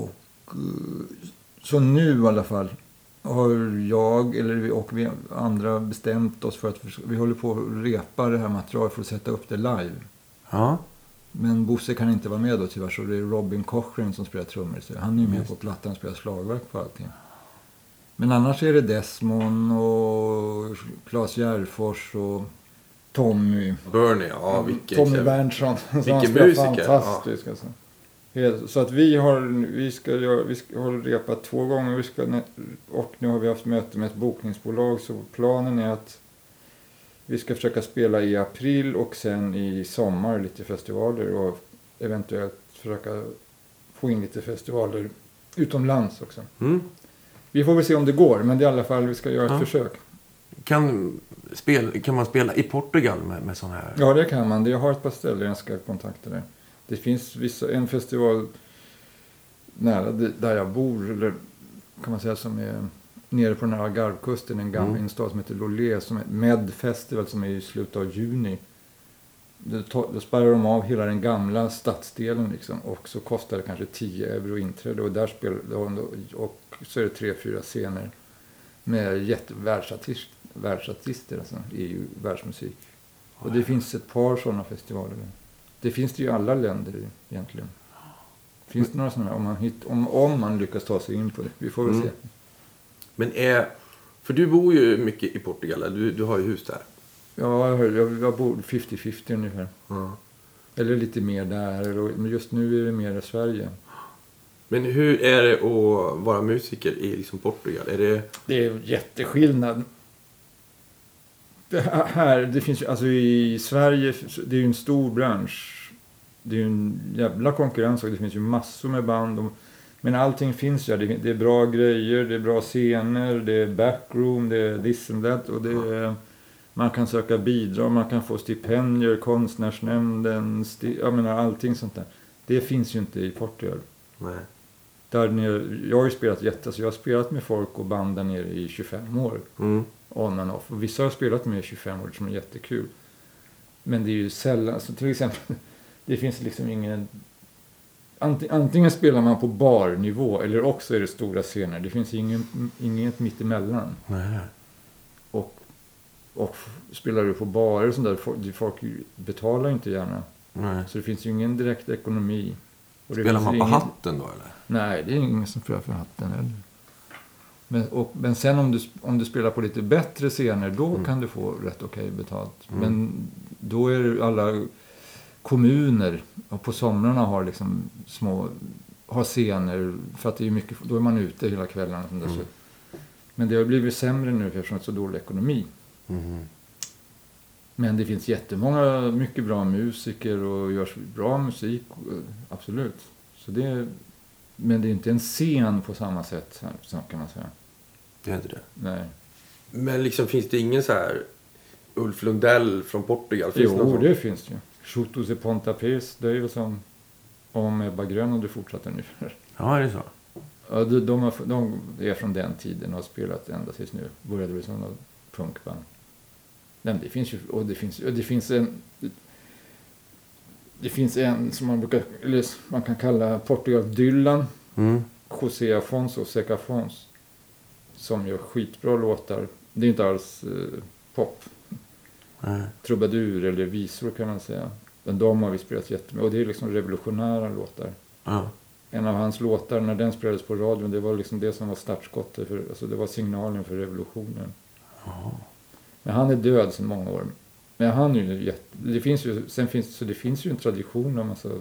och eh, så nu i alla fall har jag eller vi, och vi andra bestämt oss för att vi håller på att repa det här materialet för att sätta upp det live. Ja. Men Bosse kan inte vara med då tyvärr så det är Robin Cochrane som spelar trummor. Så han är ju med Just på plattan och spelar slagverk på allting. Men annars är det Desmond och Claes Järfors och Tommy. Bernie, ja (laughs) vilken Tommy Berntsson. Vilken musiker, Fantastisk alltså. Helt- Så att vi har, vi ska göra, vi ska, har repat två gånger vi ska, och nu har vi haft möte med ett bokningsbolag så planen är att vi ska försöka spela i april och sen i sommar lite festivaler och eventuellt försöka få in lite festivaler utomlands också. Mm. Vi får väl se om det går men det är i alla fall vi ska göra ett Ja. försök. Kan, spel, kan man spela i Portugal med, med sån här? Ja, det kan man. Jag har ett par ställen jag ska kontakta där. Det finns vissa, en festival nära där jag bor, eller kan man säga som är nere på den här Algarvekusten, en, gammal, Mm. en stad som heter Lolé, som är Med Festival som är i slutet av juni. Då, spärrar de av hela den gamla stadsdelen liksom, och så kostar det kanske 10 euro inträde och där spelar de, och så är det tre, fyra scener med jätte, världsartist, världsartister, alltså, i ju världsmusik. Och det finns ett par sådana festivaler. Det finns det ju i alla länder egentligen. Finns det några sådana? Om man, hitt, om, om man lyckas ta sig in på det. Vi får väl Mm. se. Men är... För du bor ju mycket i Portugal, du, du har ju hus där. Ja, jag, jag, jag bor 50-50 ungefär. Ja. Eller lite mer där. Men just nu är det mer i Sverige. Men hur är det att vara musiker i liksom Portugal? Är det... Det är jätteskillnad. Det här- här, det finns ju, alltså i Sverige, det är ju en stor bransch. Det är ju en jävla konkurrens och det finns ju massor med band. Och, men allting finns ju. Det, det är bra grejer, det är bra scener, det är backroom, det är this and that. Och det är, man kan söka bidrag, man kan få stipendier, konstnärsnämnden, sti, jag menar allting sånt där. Det finns ju inte i Portugal. Nej. Där nere, jag har ju spelat jätte, så jag har spelat med folk och band där nere i 25 år. Mm. On and off. Och vissa har jag spelat med i 25 år som är jättekul. Men det är ju sällan, så till exempel, (laughs) det finns liksom ingen... anti- Antingen spelar man på barnivå eller också är det stora scener. Det finns ingen, inget mittemellan. Nej. Och, och spelar du på barer och sånt där, folk, betalar inte gärna. Nej. Så det finns ju ingen direkt ekonomi. Och Spelar man på ingen- hatten då eller? Nej, det är ingen som spelar för hatten heller. Men, och, men sen om du, om du spelar på lite bättre scener, då Mm. kan du få rätt okej betalt. Mm. Men då är det alla kommuner och på somrarna har liksom små har scener för att det är mycket, då är man ute hela kvällen. Det Mm. Men det har blivit sämre nu eftersom det är så dålig ekonomi. Mm. Men det finns jättemånga mycket bra musiker och görs bra musik, absolut. Så det är, men det är inte en scen på samma sätt, så- kan man säga. Det är inte det. Nej. Men liksom finns det ingen så här Ulf Lundell från Portugal? Finns Jo, någon sån? det finns det ju. Chutos e Pontapés, det är ju som om Ebba Grön och du fortsätter ungefär. Ja, är det så? Ja, de, de, har, de är från den tiden och har spelat ända tills nu. Började väl som något punkband. Nej, det finns ju, och det finns, och det finns en... Det finns en som man brukar, eller man kan kalla Portugal Dylan. Mm. José Afonso Seca Fons som gör skitbra låtar. Det är inte alls eh, pop. Trubadur eller visor kan man säga. Men de har vi spelat jättemycket. Och det är liksom revolutionära låtar. Ja. En av hans låtar, när den spelades på radion, det var liksom det som var startskottet. För, alltså det var signalen för revolutionen. Men han är död sedan många år. Men han är ju jätte... Det finns ju, sen finns, så det finns ju en tradition om alltså,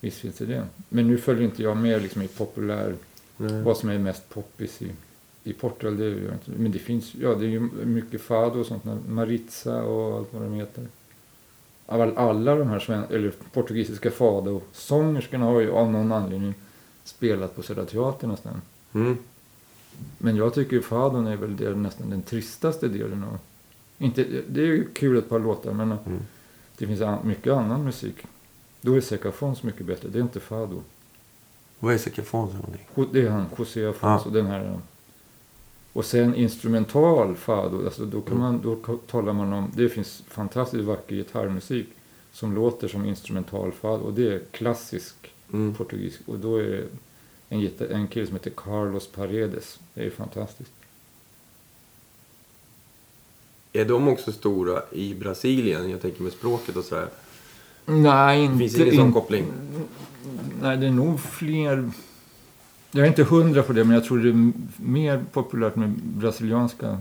Visst finns det det. Men nu följer inte jag med liksom, i populär... Vad som är mest poppis i, i Portugal, det gör jag inte. Men det finns ja, det är ju mycket fado och sånt. Maritza och allt vad de heter. All, alla de här sven, eller portugisiska fado-sångerskorna har ju av någon anledning spelat på Södra Teatern nästan. Mm. Men jag tycker fadon är väl det, nästan den tristaste delen av... Inte, det är ju kul ett par låtar men Mm. det finns an, mycket annan musik. Då är Secafons mycket bättre, det är inte fado. Vad är sekafon för någonting? Det är han, José Afonso, den här... Och sen instrumental fado, alltså då, kan man, då talar man om... Det finns fantastiskt vacker gitarrmusik som låter som instrumental fado. Och det är klassisk Mm. portugisisk. Och då är det en, gitar, en kille som heter Carlos Paredes. Det är fantastiskt. Är de också stora i Brasilien? Jag tänker med språket och sådär. Nej, inte... finns ingen sån in- koppling? Nej, det är nog fler... Jag är inte hundra på det, men jag tror det är mer populärt med brasilianska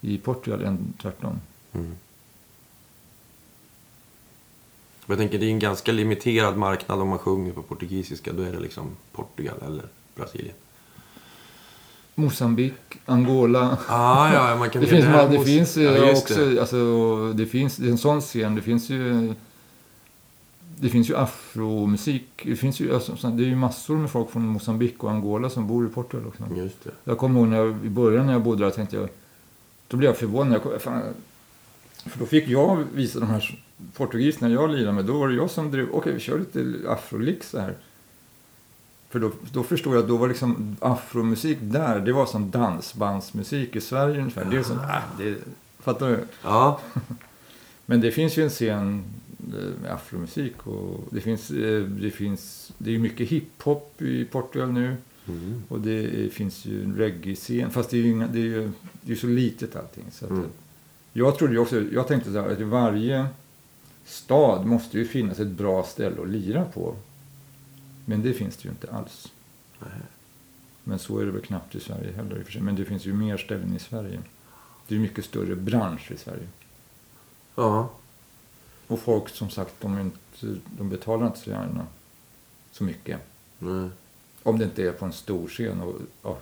i Portugal än tvärtom. Mm. Jag tänker det är en ganska limiterad marknad om man sjunger på portugisiska. Då är det liksom Portugal eller Brasilien. Mosambik, Angola. Ah, ja, man kan Det finns, det måste- finns ja, också, det. alltså, det finns det är en sån scen. Det finns ju, det finns ju afromusik. Det finns ju, alltså, så- det är ju massor med folk från Mosambik och Angola som bor i Portugal också. Just det. Jag kommer ihåg när jag, i början när jag bodde där tänkte jag, då blev jag förvånad. Jag, kom- fan, för då fick jag visa de här portugiserna jag lirade med. Då var det jag som drev, okej vi kör lite afrolix här. För då, då förstod jag att då var liksom afromusik där, det var som dansbandsmusik i Sverige ungefär. Det är som, äh, det, fattar du? Ja, (laughs) Men det finns ju en scen afromusik och det finns, eh, det finns, det är ju mycket hiphop i Portugal nu. Mm. Och det finns ju en reggae-scen, fast det är ju, inga, det är ju det är så litet allting. Så att, Mm. Jag trodde ju också, jag tänkte så här, att i varje stad måste ju finnas ett bra ställe att lira på. Men det finns det ju inte alls. Nej. Men så är det väl knappt i Sverige heller i för sig. Men det finns ju mer ställen i Sverige. Det är mycket större bransch i Sverige. ja. Och folk som sagt, de, inte, de betalar inte så gärna så mycket. Nej. Om det inte är på en stor scen. Och, ja,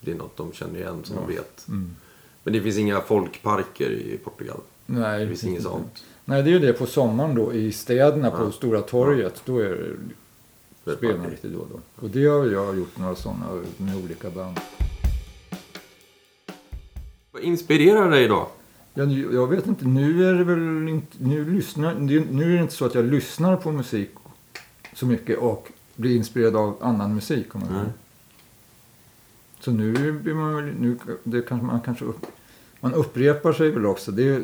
Det är något de känner igen som Ja. de vet. mm. Men det finns inga folkparker i Portugal. Nej, Det finns inget sånt. Nej, det är ju det på sommaren då i städerna på Ja. Stora torget. Då är det spelar lite då och då. Och det har jag gjort några sådana med olika band. Vad inspirerar dig då? Jag, jag vet inte, nu är det väl inte, nu lyssnar, nu är det inte så att jag lyssnar på musik så mycket och blir inspirerad av annan musik. Om man Mm. Så nu blir man väl, nu, det kanske man kanske upp, man upprepar sig väl också. Det,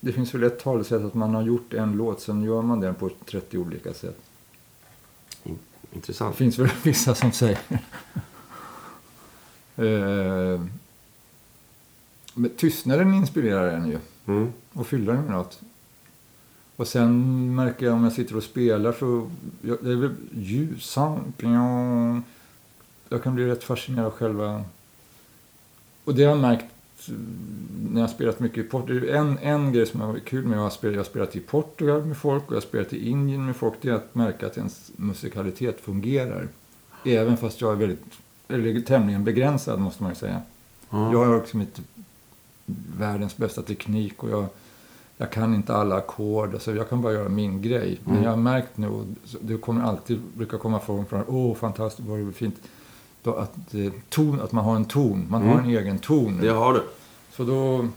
det finns väl ett talesätt att man har gjort en låt, sen gör man den på 30 olika sätt. In- Det Intressant. finns väl vissa som säger. (laughs) eh, men tystnaden inspirerar en ju. Mm. Och fylla den med något. Och sen märker jag om jag sitter och spelar så... Jag, det är väl ljus, sound, piano. Jag kan bli rätt fascinerad av själva... Och det har jag märkt eh, när jag har spelat mycket i Portugal. En, en grej som har varit kul med att ha spelat, jag har spelat i Portugal med folk och jag har spelat i Indien med folk. Det är att märka att ens musikalitet fungerar. Även fast jag är väldigt, eller tämligen begränsad måste man ju säga. Ja. Jag har också inte världens bästa teknik och jag, jag kan inte alla ackord. Alltså jag kan bara göra min grej. Men Mm. jag har märkt nu, och så- det kommer alltid brukar komma folk från åh fantastiskt, vad det fint. Då att, eh, ton, att man har en ton, man har Mm. en egen ton. Det har du. Så då,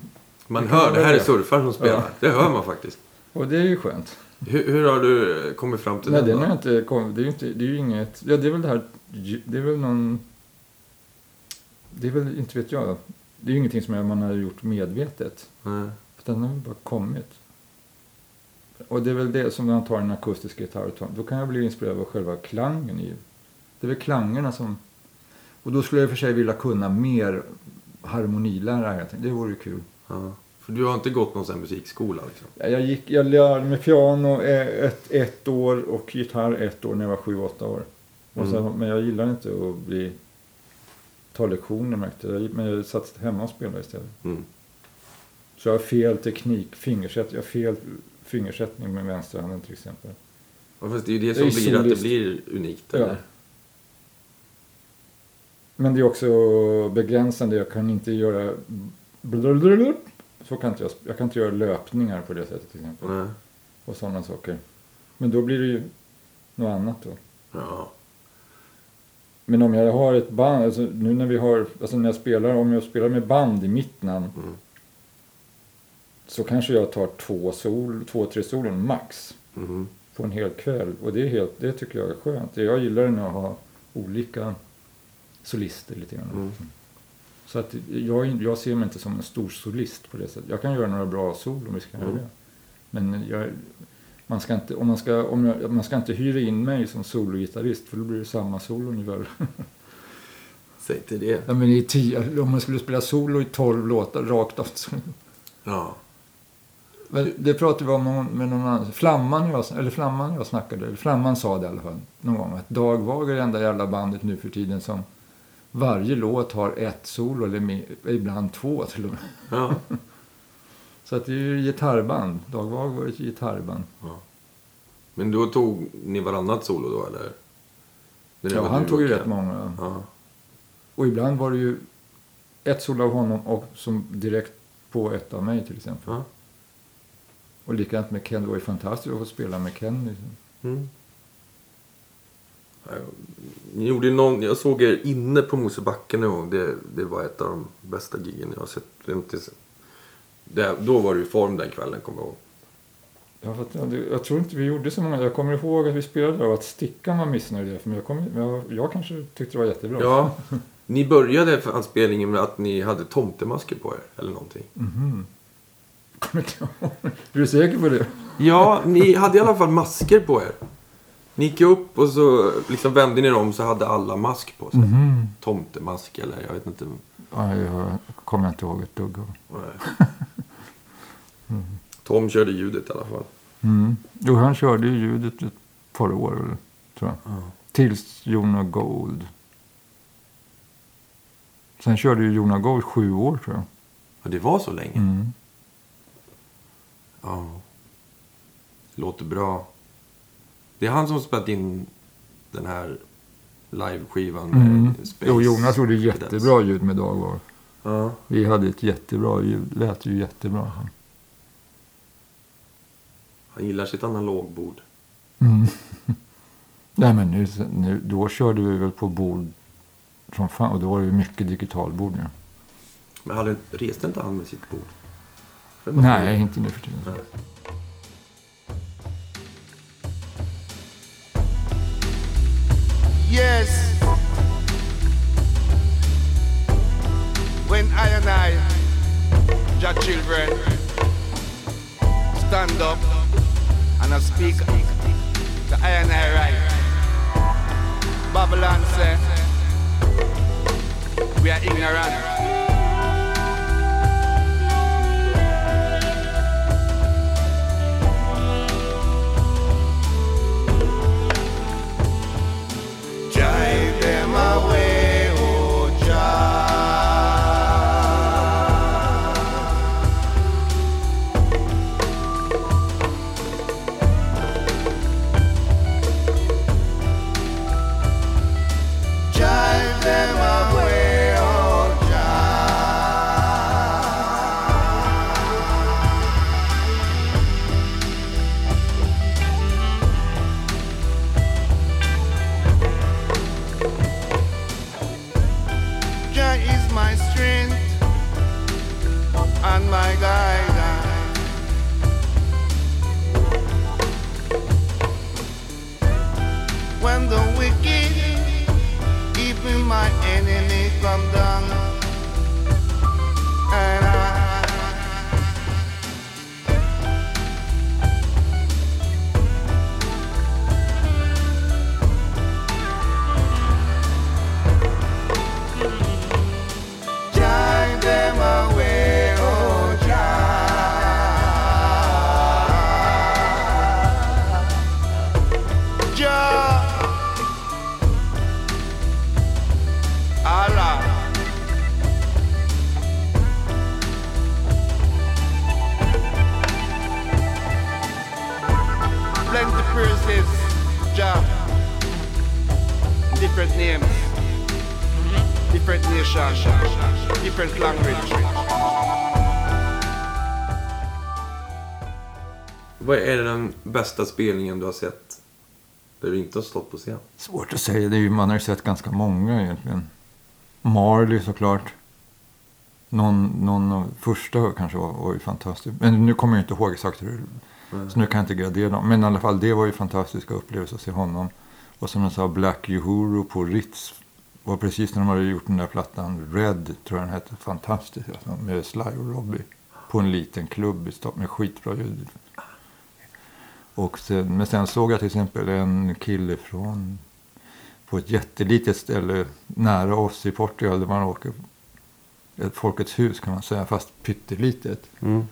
Man Det hör, det här är det. surfaren som spelar. Ja. Det hör man faktiskt. (laughs) och det är ju skönt. Hur, hur har du kommit fram till Nej, den? har jag inte kommit, det är ju inte, det är inget, ja det är väl det här, det är väl någon, det är väl, inte vet jag, det är ju ingenting som man har gjort medvetet. Nej. Den har bara kommit. Och det är väl det som när man tar en akustisk gitarr. Då kan jag bli inspirerad av själva klangen i. Det är väl klangerna som... Och då skulle jag i och för sig vilja kunna mer harmonilära. helt enkelt. Det vore ju kul. Ja. För du har inte gått någon sån musikskola liksom? Ja, Jag, gick, jag lärde mig piano eh, ett, ett år och gitarr ett år när jag var sju, åtta år. Och sen, men jag gillade inte att bli, ta lektioner märkte jag. Men jag satt hemma och spelade istället. Mm. Så jag har fel teknik, fingersätt, jag har fel fingersättning med vänsterhanden till exempel. Ja, fast det är ju det Det som blir att det solist. blir unikt. Ja. Eller? Men det är också begränsande. Jag kan inte göra... Så kan inte jag, jag kan inte göra löpningar på det sättet till exempel. Nej. Och sådana saker. Men då blir det ju något annat då. Ja. Men om jag har ett band, alltså nu när vi har, alltså när jag spelar, om jag spelar med band i mitt namn. Mm. Så kanske jag tar två sol, två, tre solon max. Mhm. På en hel kväll. Och det är helt, det tycker jag är skönt. Jag gillar när jag har olika solister lite grann. Mm. Så att jag, jag ser mig inte som en stor solist på det sättet. Jag kan göra några bra solon, vi ska göra Mm. det. Men jag, man, ska inte, om man, ska, om jag, man ska inte hyra in mig som sologitarrist för då blir det samma solo ungefär. (laughs) Säg till det. Ja, men i tio, om man skulle spela solo i tolv låtar rakt av. Ja. Men det pratade vi om någon, med någon annan. Flamman jag, eller Flamman jag snackade, eller Flamman sa det i alla fall någon gång. Att Dag Wager är det enda jävla bandet nu för tiden som varje låt har ett solo eller mer, ibland två till och med. Ja. (laughs) Så att det är ju gitarrband. Dag Wager var ett gitarrband. Men då tog ni varannat solo då eller? När Ja, han tog ju rätt många. Ja. Och ibland var det ju ett solo av honom och som direkt på ett av mig till exempel. Ja. Och likadant med Ken. Det var ju fantastiskt att få spela med Ken. Liksom. Mm. Ja, Ni gjorde någon, jag såg er inne på Mosebacke nu och det, det var ett av de bästa giggen jag har sett. Inte, det, då var du i form den kvällen, kommer jag ihåg. Ja, för att, ja, det- jag tror inte vi gjorde så många. Jag kommer ihåg att vi spelade där och att Stickan var missnöjd. För jag, kom, jag, jag kanske tyckte det var jättebra. Ja, ni började anspelningen med att ni hade tomtemasker på er, eller någonting. Inte ihåg. Är du säker på det? Ja, ni hade i alla fall masker på er. Ni gick upp och så liksom vände ni om så hade alla mask på sig. Tomtemask eller jag vet inte. Ja, jag kommer inte ihåg ett dugg av. Tom körde ljudet i alla fall. Mm. Jo, han körde ju ljudet ett par år, tror jag. Tills Jona Gold. Sen körde ju Jona Gold sju år, tror jag. Ja, det var så länge. Mm. Ja. Låter bra. Det är han som spelat in den här live-skivan med Mm. Space Jo, Jonas gjorde jättebra ljud med Dagvar. Ja. Vi hade ett jättebra ljud. Lät ju jättebra. Han gillar sitt analogbord. Mm. (laughs) Nej, men nu, nu, då körde vi väl på bord som fan. Och då var det ju mycket digitalbord nu. Men hade, reste inte han med sitt bord? Nej, inte nu för tiden. Nej. Yes. When I and I, your children, stand up and I speak the I and I right. Babylon say we are ignorant. Names, different nations, different language. Vad är den bästa spelningen du har sett? Där du inte har stått på scen? Svårt att säga. Det är ju, man har ju sett ganska många egentligen. Marley såklart. Någon, någon av första kanske var, var ju fantastisk. Men nu kommer jag inte ihåg exakt hur Så nu kan jag inte gradera dem. Men i alla fall, det var ju fantastiska upplevelser att se honom. Och som jag sa, Black Uhuru på Ritz. var precis när de hade gjort den där plattan Red, tror jag den hette. Fantastiskt alltså, med Sly och Robbie. På en liten klubb i Stockholm med skitbra ljud. Och sen, men sen såg jag till exempel en kille från på ett jättelitet ställe nära oss i Portugal där man åker ett Folkets hus kan man säga, fast pyttelitet. Mm.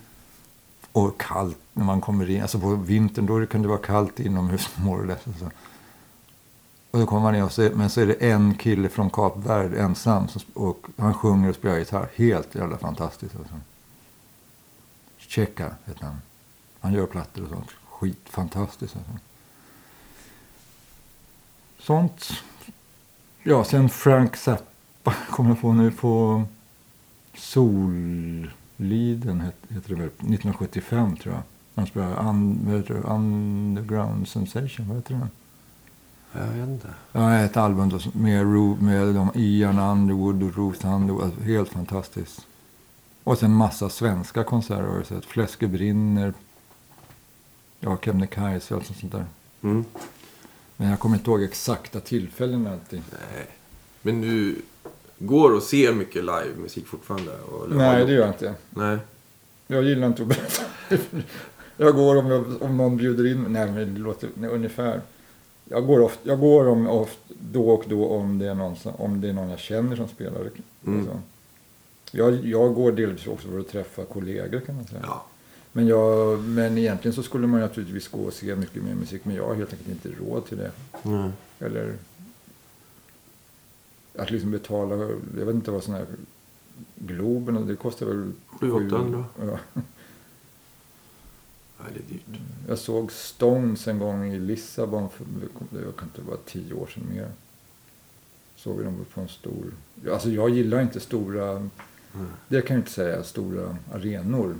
Och kallt när man kommer in. Alltså på vintern då kan det vara kallt inomhus (laughs) or less. Alltså. Och då kommer man in och så, men så är det en kille från Kap Verde ensam. Som, och han sjunger och spelar gitarr. Helt jävla fantastiskt. Alltså. Checka heter han. Han gör plattor och sånt. Skitfantastiskt alltså. Sånt. Ja, sen Frank Zappa (laughs) kommer jag på nu på Solliden heter det väl. 1975 tror jag. Han spelar un. Underground Sensation. Vad heter den? Jag vet inte. Ja, ett album då, med, med de Ian Underwood och Ruth Underwood. Alltså, helt fantastiskt. Och sen massa svenska konserter har jag sett. Fläske brinner. Ja, Kebnekaise och allt sånt där. Mm. Men jag kommer inte ihåg exakta tillfällen alltid. Nej. Men du går och ser mycket live-musik fortfarande? Nej, det gör jag inte. Nej. Jag gillar inte att berätta. jag går om, jag, om någon bjuder in Nej, men det låter nej, ungefär. Jag går, oft, jag går om, oft, då och då om det, är någon, om det är någon jag känner som spelar. Mm. Alltså. Jag, jag går delvis också för att träffa kollegor kan man säga. Ja. Men, jag, men egentligen så skulle man naturligtvis gå och se mycket mer musik. Men jag har helt enkelt inte råd till det. Mm. Eller att liksom betala, jag vet inte vad sån här Globen, det kostar väl... 700-800. Ja. Är dyrt. Jag såg Stones en gång i Lissabon, för, det kan inte vara tio år sedan mer. Såg vi dem på en stor... Alltså jag gillar inte stora, det kan jag inte säga, stora arenor.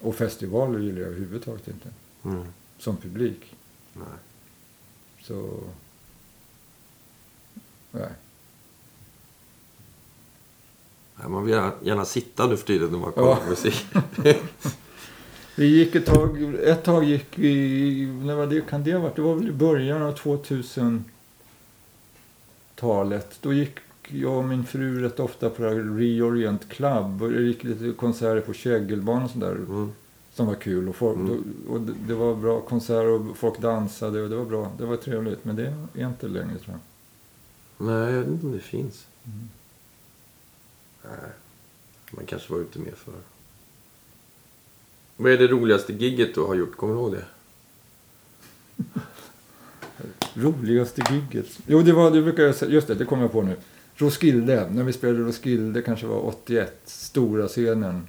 Och festivaler gillar jag överhuvudtaget inte. Mm. Som publik. Nej. Så... Nej. Man vill gärna, sitta nu för tiden när man kollar Ja. på musik. (laughs) Vi gick ett tag, ett tag gick vi, när var det, kan det ha varit? Det var väl i början av 2000-talet. Då gick jag och min fru rätt ofta på det här Reorient Club. Och det gick lite konserter på Kägelbanan och sådär. Mm. Som var kul. Och, folk, Mm. och det, det var bra konserter och folk dansade och det var bra. Det var trevligt. Men det är inte längre tror jag. Nej, jag vet inte om det finns. Mm. Nej. Man kanske var ute mer för. Vad är det roligaste gigget du har gjort? Kommer du ihåg det? (laughs) Roligaste gigget? Jo, det var, det brukar jag säga, just det, det kommer jag på nu. Roskilde, när vi spelade Roskilde, kanske var 81, stora scenen.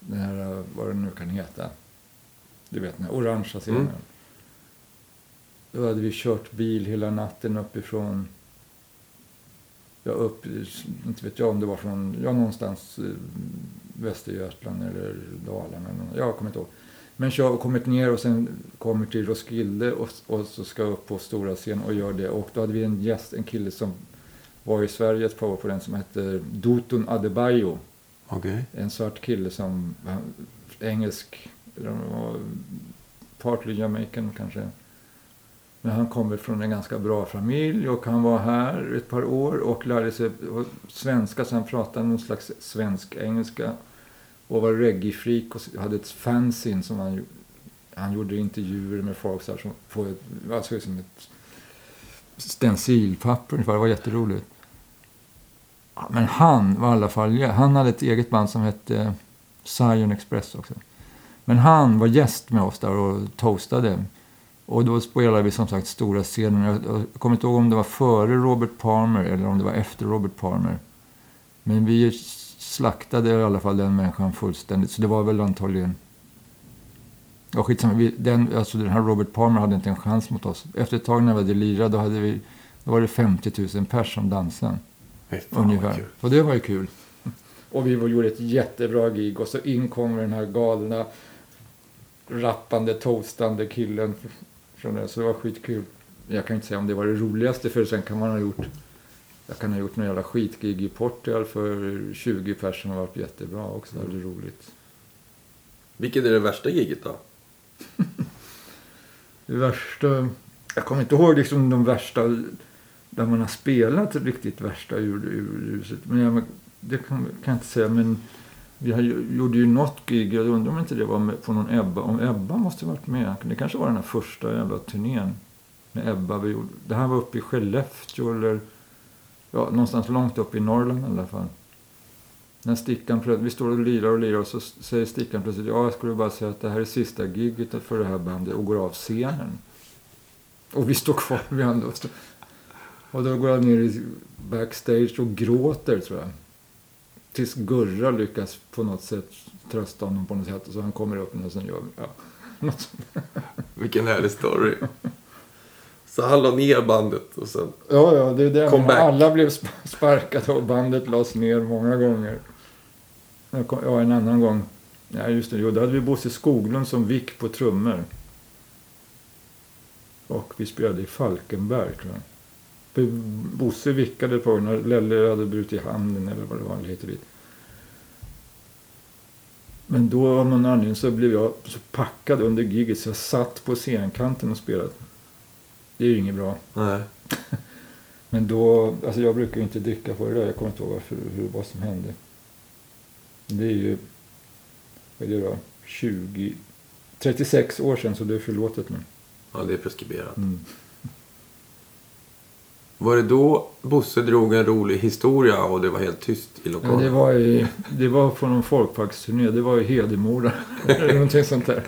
Den här, vad den nu kan heta. Du vet, den här orangea scenen. Mm. Då hade vi kört bil hela natten uppifrån. Ja, upp, inte vet jag om det var från, ja någonstans eh, Västergötland eller Dalarna. eller Jag kommer inte ihåg. Men kör, kommit ner och sen kommer till Roskilde och, och så ska upp på stora scen och gör det. Och då hade vi en gäst, en kille som var i Sverige ett par år på den som hette Dutun Adebayo. Okej. En svart kille som engelsk, partly jamaican kanske. Men han kommer från en ganska bra familj och han var här ett par år och lärde sig svenska så han pratade någon slags svensk-engelska. Och var reggae-freak och hade ett fanzine som han, han gjorde intervjuer med folk så här som på ett, alltså som ett stencilpapper ungefär. Det var jätteroligt. Men han var i alla fall, han hade ett eget band som hette eh, Zion Express också. Men han var gäst med oss där och toastade. Och då spelade vi som sagt stora scener. Jag, jag kommer inte ihåg om det var före Robert Palmer eller om det var efter Robert Palmer. Men vi slaktade i alla fall den människan fullständigt. Så det var väl antagligen... Ja, skitsamma. Vi, den, alltså den här Robert Palmer hade inte en chans mot oss. Efter ett tag när vi hade lirat, då hade vi Då var det 50 000 pers som dansade. Ungefär. Och det var ju kul. Och vi var- gjorde ett jättebra gig och så in kommer den här galna rappande, toastande killen från det. Så det var skitkul. Jag kan inte säga om det var det roligaste för sen kan man ha gjort jag kan ha gjort några jävla skitgig i Portugal för 20 personer som har varit jättebra också. Det var roligt. Vilket är det värsta giget då? (laughs) Det värsta... Jag kommer inte ihåg liksom de värsta där man har spelat riktigt värsta ur, ur huset. Men jag, det kan, kan jag inte säga. Men vi har, gjorde ju något gig. Jag undrar om inte det var med, på någon Ebba. Om Ebba måste ha varit med. Det kanske var den här första jävla turnén. Med Ebba vi gjorde. Det här var uppe i Skellefteå eller ja, någonstans långt upp i Norrland i alla fall. När Stickan plötsligt, vi står och lirar och lirar och så säger Stickan plötsligt ja, jag skulle bara säga att det här är sista giget för det här bandet och går av scenen. Och vi står kvar vid andra och, stå- och då går han ner i backstage och gråter tror jag. Tills Gurra lyckas på något sätt trösta honom på något sätt och så han kommer upp och sen gör ja, något sånt. Vilken härlig story. Så han la ner bandet och sen... Ja, ja, det är det. Alla blev sp- (laughs) sparkade och bandet lades ner många gånger. Ja, en annan gång. Ja, just det. Jo, då hade vi Bosse Skoglund som vick på trummor. Och vi spelade i Falkenberg, tror jag. Bosse vickade på när Lelle hade brutit handen eller vad det var. Hit och dit. Men då av någon anledning så blev jag så packad under giget så jag satt på scenkanten och spelade. Det är ju inget bra. Nej. (laughs) Men då, alltså jag brukar ju inte dricka på det där. Jag kommer inte ihåg varför, hur, vad som hände. Det är ju, vad är det då, 20, 36 år sedan så det är förlåtet nu. Ja, det är preskriberat. Mm. (laughs) Var det då Bosse drog en rolig historia och det var helt tyst i Ja, lokalen? det, var i, det var på någon folkparksturné, det var i Hedemora. (laughs) Eller någonting sånt där.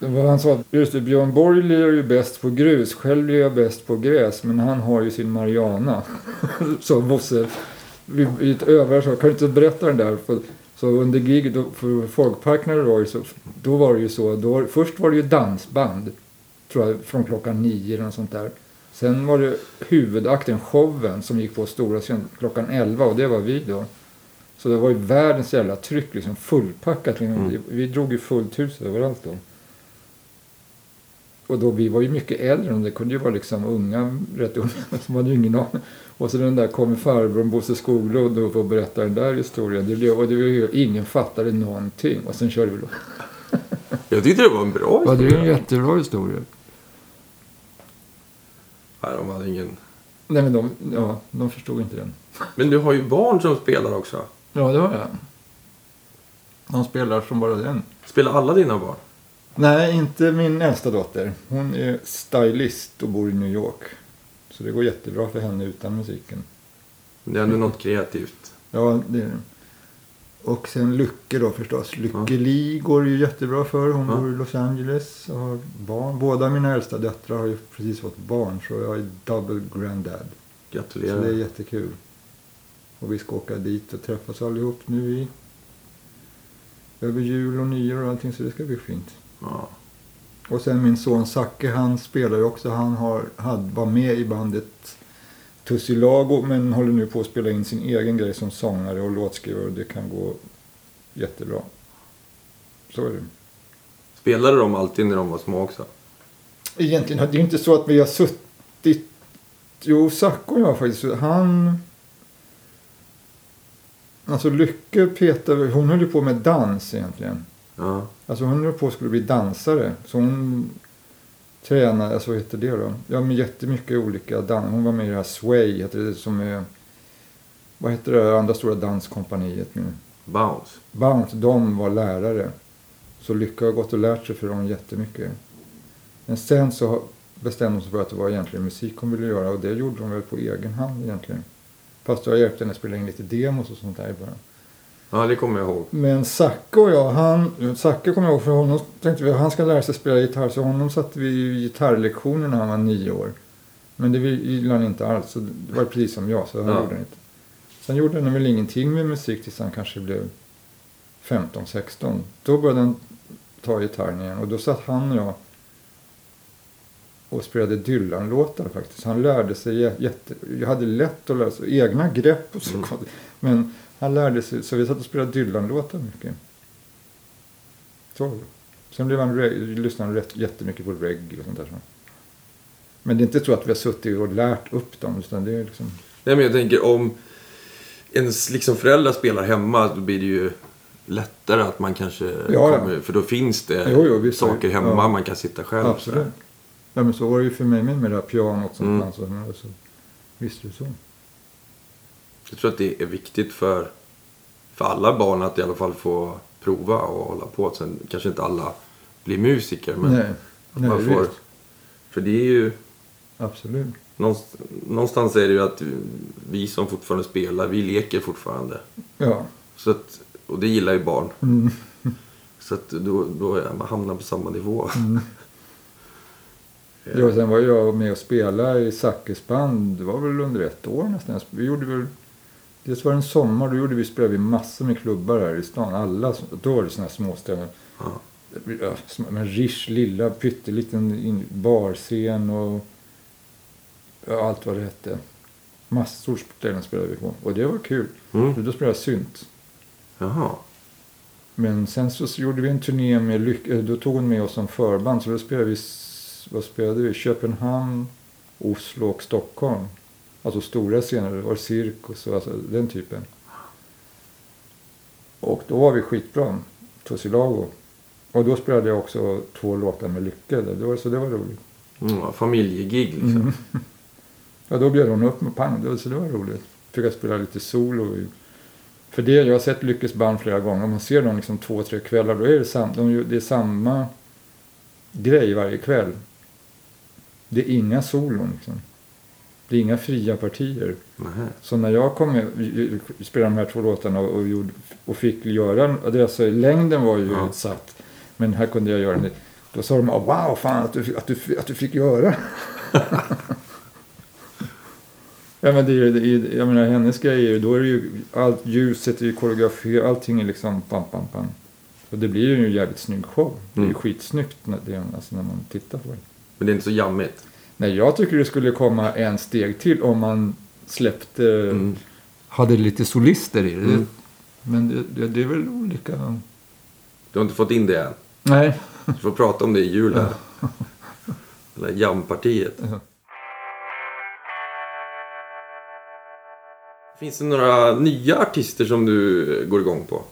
Han sa att just det, Björn Borg lirar ju bäst på grus, själv lirar jag bäst på gräs, men han har ju sin Mariana. (laughs) Så Bosse, vi, vi ett övare så, kan du inte berätta den där? För, så under giget, då- för folkparken när det var ju så, då var det ju så, då, först var det ju dansband, tror jag, från klockan nio eller något sånt där. Sen var det huvudakten, showen, som gick på stora scen klockan 11 och det var vi då. Så det var ju världens jävla tryck, liksom fullpackat. Liksom. Mm. Vi, vi drog ju fullt hus överallt då. Och då, vi var ju mycket äldre och det kunde ju vara liksom unga, rätt unga, (laughs) som hade ju ingen aning. Och så den där kommer farbrorn Bosse Skoglund och får berätta den där historien. Det blev, och det ju, ingen fattade någonting. Och sen körde vi då. (laughs) Jag tyckte det var en bra Ja, det är historia. en jättebra historia. Nej, de hade ingen... Nej men de, ja, de förstod inte den. Men du har ju barn som spelar också. Ja, det har jag. De spelar som bara den. Spelar alla dina barn? Nej, inte min äldsta dotter. Hon är stylist och bor i New York. Så det går jättebra för henne utan musiken. Det är ändå något kreativt. Ja, det är det. Och sen Lycke då förstås. Lycke Li går ju jättebra för. Hon Ja. bor i Los Angeles och har barn. Båda mina äldsta döttrar har ju precis fått barn. Så jag är double granddad. Så Gratulerar. det är jättekul. Och vi ska åka dit och träffas allihop nu i över jul och nyår och allting. Så det ska bli fint. Ja. Och sen min son Zacke, han spelar ju också. Han har, hade, var med i bandet Tussilago men håller nu på att spela in sin egen grej som sångare och låtskrivare och det kan gå jättebra. Så är det. Spelade de alltid när de var små också? Egentligen, det är ju inte så att vi har suttit... Jo, Zacke och jag faktiskt. Han... Alltså Lycke petade... Hon höll ju på med dans egentligen. Ja. Alltså hon höll på att skulle bli dansare. Så hon tränade, alltså vad heter det då? Ja men jättemycket olika dans. Hon var med i det här Sway, heter det som är... Vad heter det andra stora danskompaniet nu? Bounce. Bounce, de var lärare. Så Lycka har gått och lärt sig för dem jättemycket. Men sen så bestämde hon sig för att det var egentligen musik hon ville göra och det gjorde hon väl på egen hand egentligen. Fast jag hjälpte henne att spela in lite demos och sånt där i början. Ja, det kommer jag ihåg. Men Zacke och jag, han, Zacke kommer jag ihåg för honom tänkte vi han ska lära sig spela gitarr så honom satte vi i gitarrlektioner när han var nio år. Men det gillade han inte alls så det var precis som jag så han Ja. gjorde han inte. Sen gjorde han väl ingenting med musik tills han kanske blev 15-16. Då började han ta gitarren igen och då satt han och jag och spelade Dylan-låtar faktiskt. Han lärde sig jä- jätte... Jag hade lätt att lära sig egna grepp och så. Men han lärde sig, så vi satt och spelade Dylan-låtar mycket. Så. Sen blev han, lyssnade han rätt, jättemycket på reggae och sånt där. Men det är inte så att vi har suttit och lärt upp dem, utan det är liksom... Nej, men jag tänker om ens liksom föräldrar spelar hemma då blir det ju lättare att man kanske ja. kommer... För då finns det Jo, jo, visst. saker hemma Ja. man kan sitta själv. Absolut. Ja, men så var det ju för mig med, med det här pianot som Mm. fanns. Så, visst är det så. Jag tror att det är viktigt för, för alla barn att i alla fall få prova och hålla på. Sen kanske inte alla blir musiker. Men Nej, att nej man får, visst. för det är ju... Absolut. Någonstans, är det ju att vi som fortfarande spelar, vi leker fortfarande. Ja. Så att, och det gillar ju barn. Mm. (laughs) Så att då, då man hamnar på samma nivå. Mm. (laughs) Ja, sen var jag med och spelade i Zackes band. Det var väl under ett år nästan. Vi gjorde väl... Dels var det en sommar. Då gjorde vi, spelade vi massor med klubbar här i stan. Alla, då var det sådana här småställen. Ja. Men Rish lilla pytteliten barscen och ja, allt vad det hette. Massor ställen spelade vi på. Och det var kul. Mm. Då spelade jag synt. Jaha. Men sen så, gjorde vi en turné med Lyck- eh, Då tog hon med oss som förband. Så då spelade vi, vad spelade vi? Köpenhamn, Oslo och Stockholm. Alltså stora scener. Det var cirkus och alltså, den typen. Och då var vi skitbra. Tussilago. Och då spelade jag också två låtar med Lycke. Det var, så det var roligt. Mm, familjegig liksom. Mm. (laughs) Ja, då bjöd hon upp med pang. Det var- Så det var roligt. Fick jag spela lite solo. För det, jag har sett Lyckes band flera gånger. Om man ser dem liksom två, tre kvällar. Då är det, sam, de, det är samma grej varje kväll. Det är inga solon liksom. Det är inga fria partier. Nähä. Så när jag kom med, spelade de här två låtarna och, och, gjorde, och fick göra alltså, längden var ju Ja. satt. Men här kunde jag göra det. Då sa de, "Ah, wow, fan att du, att du, att du fick göra. (laughs) ja men det är det är, jag menar hennes grej är ju, då är det ju, allt ljuset är ju koreograferat, allting är liksom pam, pam, pam. Och det blir ju en jävligt snygg show. Det är ju Mm. skitsnyggt när, det, alltså, när man tittar på det. Men det är inte så jammigt. Nej, jag tycker det skulle komma en steg till om man släppte Mm. hade lite solister i det. Mm. Men det, det, det är väl olika. Du har inte fått in det än. Nej. Du får prata om det i jul här. Eller jampartiet. Finns det några nya artister som du går igång på?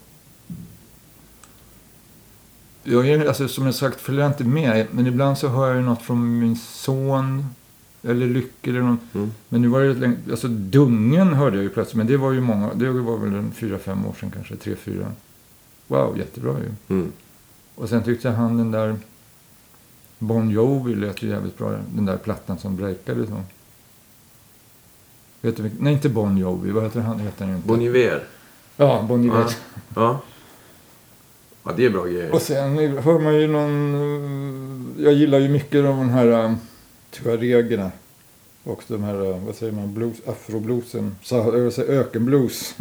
Jag är, alltså, som jag sagt följer jag inte med. Men ibland så hör jag något från min son. Eller Lycke eller någon. Mm. Men nu var det länge, alltså Dungen hörde jag ju plötsligt. Men det var ju många. Det var väl en fyra, fem år sedan kanske. Tre, fyra. Wow, jättebra ju. Mm. Och sen tyckte jag han den där Bon Jovi lät ju jävligt bra. Den där plattan som breakade så. Vet du, nej, inte Bon Jovi. Vad heter han? Heter han inte. Bon Iver. Ja, Bon Jovi. Ja. ja. Ja, det är bra grejer. Och sen hör man ju någon... eh, Jag gillar ju mycket de här uh, tuaregerna. Och de här, eh, vad säger man, blues, afrobluesen. Ökenblues.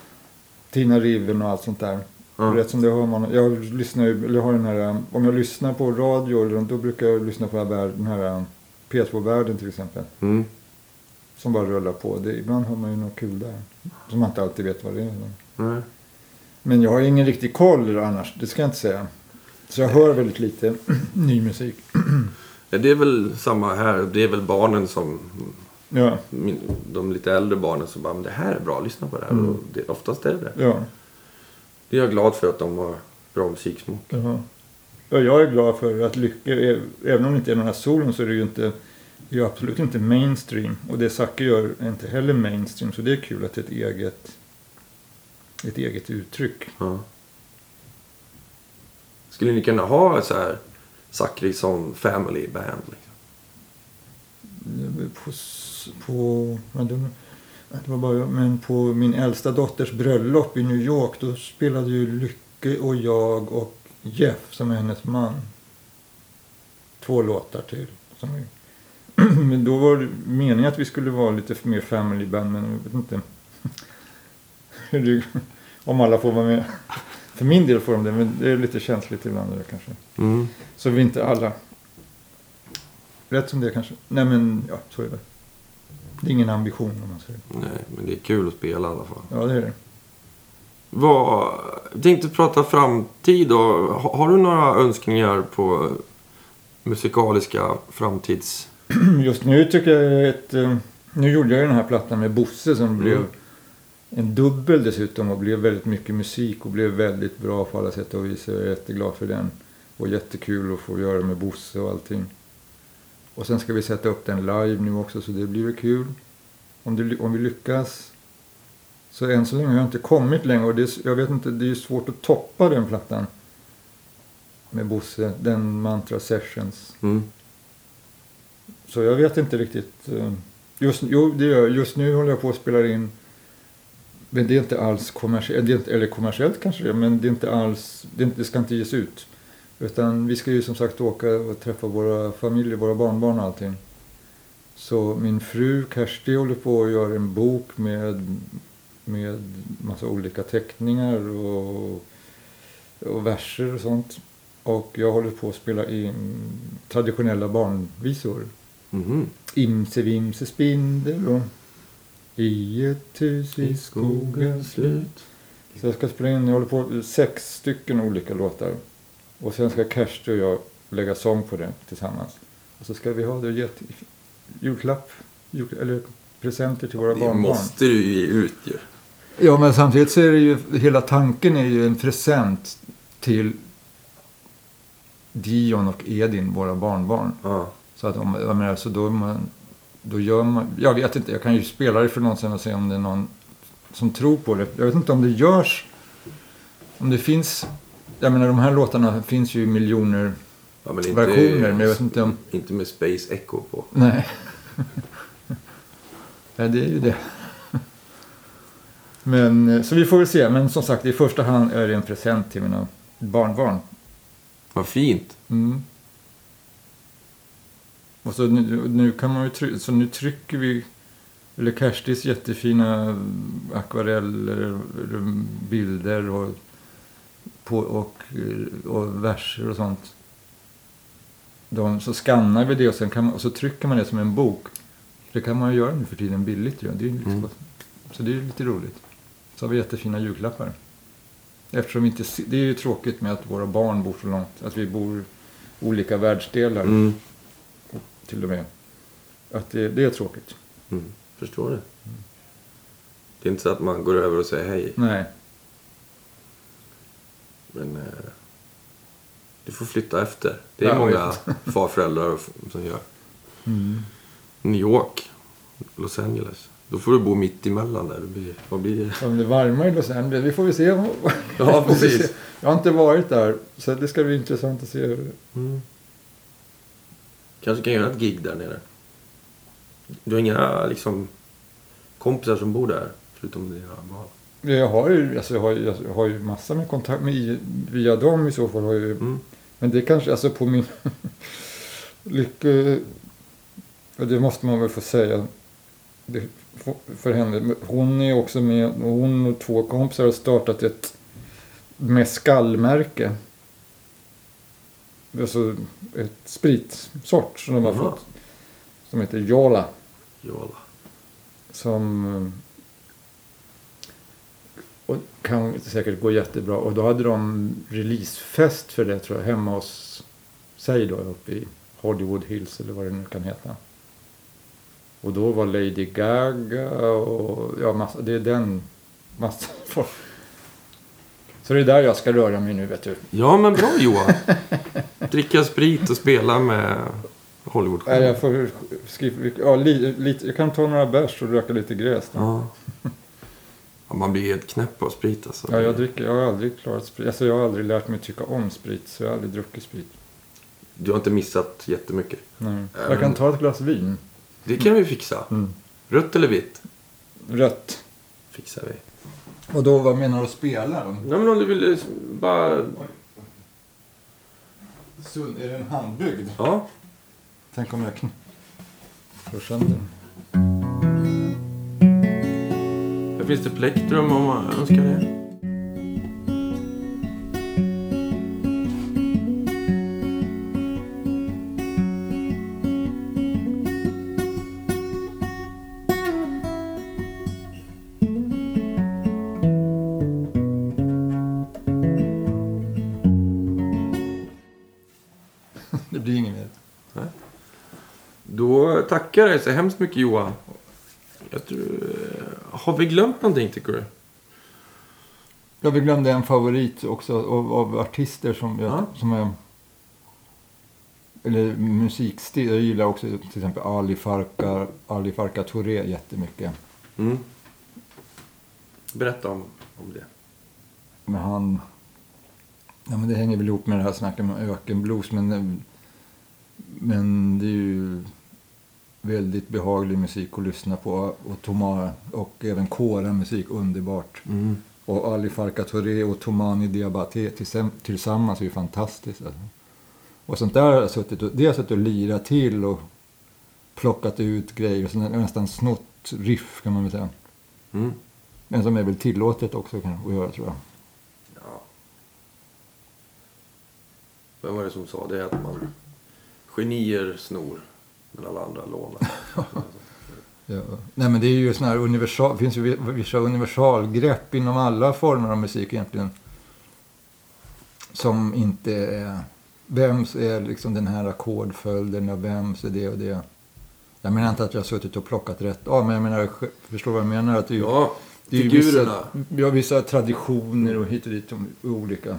(laughs) Tina Riven och allt sånt där. Ja. Rätt som det hör man. Jag lyssnar ju, eller har den här, eh, om jag lyssnar på radio, då brukar jag lyssna på den här, den här eh, P2-världen till exempel. Mm. Som bara rullar på. Det, ibland hör man ju något kul där. Som man inte alltid vet vad det är. Nej. Men jag har ingen riktig koll annars, det ska jag inte säga. Så jag hör väldigt lite (clears throat) ny musik. (clears throat) Ja, det är väl samma här. Det är väl barnen som... Ja, min- De lite äldre barnen som bara, men det här är bra, lyssna på det här. Mm. Och det, oftast är det det. ja, Det är jag glad för att de har bra musiksmak. ja. ja jag är glad för att Lycke, även om det inte är några solon så är det ju inte, det är absolut inte mainstream. Och det Zacke gör är inte heller mainstream. Så det är kul att det är ett eget, ett eget uttryck. Ja. Skulle ni kunna ha ett så här Zachrisson Family Band? Liksom? På, på, det, var bara, men på min äldsta dotters bröllop i New York då spelade ju Lycke och jag och Jeff som är hennes man. Två låtar till. Som (clears throat) men då var det meningen att vi skulle vara lite mer family band men jag vet inte. (laughs) hur det- Om alla får vara med. För min del får de det men det är lite känsligt ibland det kanske. Mm. Så vi inte alla rätt som det kanske. Nej men, ja, så är det. Det är ingen ambition om man säger. Nej, men det är kul att spela i alla fall. Ja, det är det. Vad, jag tänkte prata framtid då. Ha- Har du några önskningar på musikaliska framtids... (clears throat) Just nu tycker jag ett... eh, Nu gjorde jag den här plattan med Bosse som blev en dubbel dessutom och blev väldigt mycket musik och blev väldigt bra på alla sätt och vis. Jag är jätteglad för den. Och jättekul att få göra med Bosse och allting. Och sen ska vi sätta upp den live nu också så det blir väl kul. Om, det, om vi lyckas. Så än så länge har jag inte kommit längre och det, är- jag vet inte, det är ju svårt att toppa den plattan. Med Bosse, den Mantra Sessions. Mm. Så jag vet inte riktigt. eh, Just, jo, det gör, jag. just nu håller jag på att spela in. Men det är inte alls kommersiellt, eller kommersiellt kanske det men det är inte alls, det, inte, det ska inte ges ut. Utan vi ska ju som sagt åka och träffa våra familjer, våra barnbarn och allting. Så min fru Kersti håller på att göra en bok med, med massa olika teckningar och, och verser och sånt. Och jag håller på att spela in traditionella barnvisor. Mhm. Imse vimse spindel och I ett hus vid skogens slut. Så jag ska spela in, jag håller på sex stycken olika låtar. Och sen ska Kersti och jag lägga sång på det tillsammans. Och så ska vi ha det och ge julklapp, jul, eller presenter till våra Det barnbarn. måste du ge ut ju. Ja, men samtidigt så är det ju, hela tanken är ju en present till Dion och Edin, våra barnbarn. Ja. Så att om, jag menar, så då, är man, då gör man, jag vet inte, jag kan ju spela det för någon sen och se om det är någon som tror på det. Jag vet inte om det görs, om det finns, jag menar de här låtarna finns ju i miljoner, Ja, men Versioner, men jag vet inte om- Inte med Space Echo på. nej. (laughs) ja, det är ju det. (laughs) Men, eh, så vi får väl se, men som sagt i första hand är det en present till mina barnbarn. Vad fint. Mm. Och så nu, nu kan man ju så nu trycker vi eller Kerstis jättefina akvareller, bilder och, på, och, och verser och sånt. De, så skannar vi det och, sen kan man, och så trycker man det som en bok. Det kan man ju göra nu för tiden billigt. ju. Det är liksom, Mm. Så det är ju lite roligt. Så har vi jättefina julklappar. Eftersom vi inte, det är ju tråkigt med att våra barn bor så långt. Att vi bor olika världsdelar Mm. Till och med. Att det, det är tråkigt. Mm. Förstår det. Det är inte så att man går över och säger hej. Nej. Men eh, du får flytta efter. Det är Ja, många (laughs) farföräldrar som gör. Mm. New York, Los Angeles. Då får du bo mitt emellan där. Det blir, vad blir det? Om det är varmare i Los Angeles. Vi får väl se. Ja, (laughs) precis. Jag har inte varit där. Så det ska bli intressant att se. hur- Mm. Kanske kan göra ett gig där nere. Du har inga liksom, kompisar som bor där? Förutom dina barn? Jag har ju, alltså jag har, ju- jag har ju massor med kontakt med, via dem i så fall. Har jag, ju- Mm. Men det kanske, alltså på min (laughs) lycka... Det måste man väl få säga. Det, för- henne. Hon är också med, hon och två kompisar har startat ett mescalmärke. Alltså ett spritsort som de har Jaha. fått. Som heter Jola. Jala. Som och kan säkert gå jättebra. Och då hade de releasefest för det tror jag hemma hos sig då uppe i Hollywood Hills eller vad det nu kan heta. Och då var Lady Gaga och ja, massa, det är den massa (laughs) folk. Så det är där jag ska röra mig nu vet du. Ja, men bra Johan. (laughs) Dricka sprit och spela med hollywood Nej, jag får skriva, ja, li, lite, jag kan ta några bärs och röka lite gräs. Då. Ja. ja. Man blir helt knäpp av sprit alltså. Ja, jag dricker, jag har aldrig klarat sprit. Alltså jag har aldrig lärt mig tycka om sprit, så jag har aldrig druckit sprit. Du har inte missat jättemycket. Nej. Jag kan ta ett glas vin. Det kan vi fixa. Mm. Rött eller vitt? Rött. Fixar vi. Och då, vad menar du att spela då? Nej, men om du vill eh, bara... Sund, är den handbyggd? Ja. Tänk om jag kn... slår sönder den. Här finns det plektrum om man önskar det. Tacka dig så hemskt mycket Johan. Jag tror, har vi glömt någonting tycker du? Ja, vi glömde en favorit också av, av artister som jag, Ja. som är... Eller musikstil. Jag gillar också till exempel Ali Farka, Ali Farka Touré jättemycket. Mm. Berätta om, om det. Men han... Ja, men det hänger väl ihop med det här snacket om ökenblues. Men, men det är ju väldigt behaglig musik att lyssna på. Och, Toma, och även kora-musik, underbart. Mm. Och Ali Farka Touré och Tomani Diabaté tillsam- tillsammans är ju fantastiskt. Alltså. Och sånt där har jag suttit och, det har jag suttit och lirat till och plockat ut grejer. Jag nästan snott riff kan man väl säga. Mm. Men som är väl tillåtet också kan, att göra tror jag. Ja. Vem var det som sa det? Att man genier snor men alla andra lånar. (laughs) Ja. Nej men det är ju såna här universal, finns ju vissa universalgrepp inom alla former av musik egentligen. Som inte är, vems är liksom den här ackordföljden och vems är det och det. Jag menar inte att jag har suttit och plockat rätt av, men jag menar, förstår vad jag menar? Att det är ju, ja, det är ju figurerna. Vissa, vi har vissa traditioner och hit och dit olika.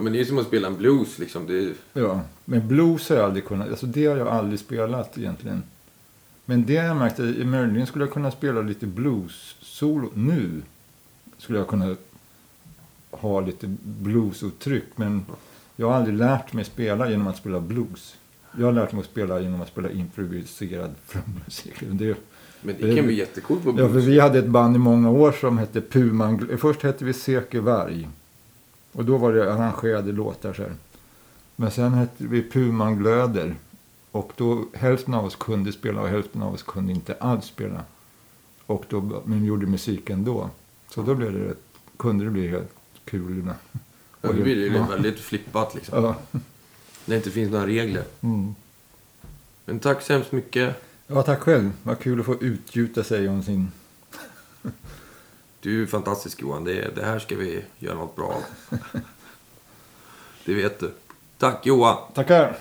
Ja, men det är som att spela en blues liksom. Det är, Ja, men blues har jag aldrig kunnat, alltså det har jag aldrig spelat egentligen. Men det har jag märkt, möjligen skulle jag kunna spela lite blues-solo nu. Skulle jag kunna ha lite bluesuttryck, men jag har aldrig lärt mig spela genom att spela blues. Jag har lärt mig att spela genom att spela improviserad musik. Det, men det kan bli jättekul på ja, blues. för vi hade ett band i många år som hette Puman. Först hette vi Seke Varg. Och då var det arrangerade låtar så här. Men sen hette vi Puman Glöder. Och då hälften av oss kunde spela och hälften av oss kunde inte alls spela. Och då, men gjorde musik ändå. Så då blev det rätt, kunde det bli helt kul. Ja, då blir det ju Ja. väldigt flippat liksom. Ja. När det inte finns några regler. Mm. Men tack så hemskt mycket. ja, tack själv. Vad kul att få utgjuta sig om sin... Du är fantastisk Johan. Det, det här ska vi göra något bra av. (laughs) Det vet du. Tack Johan. Tackar!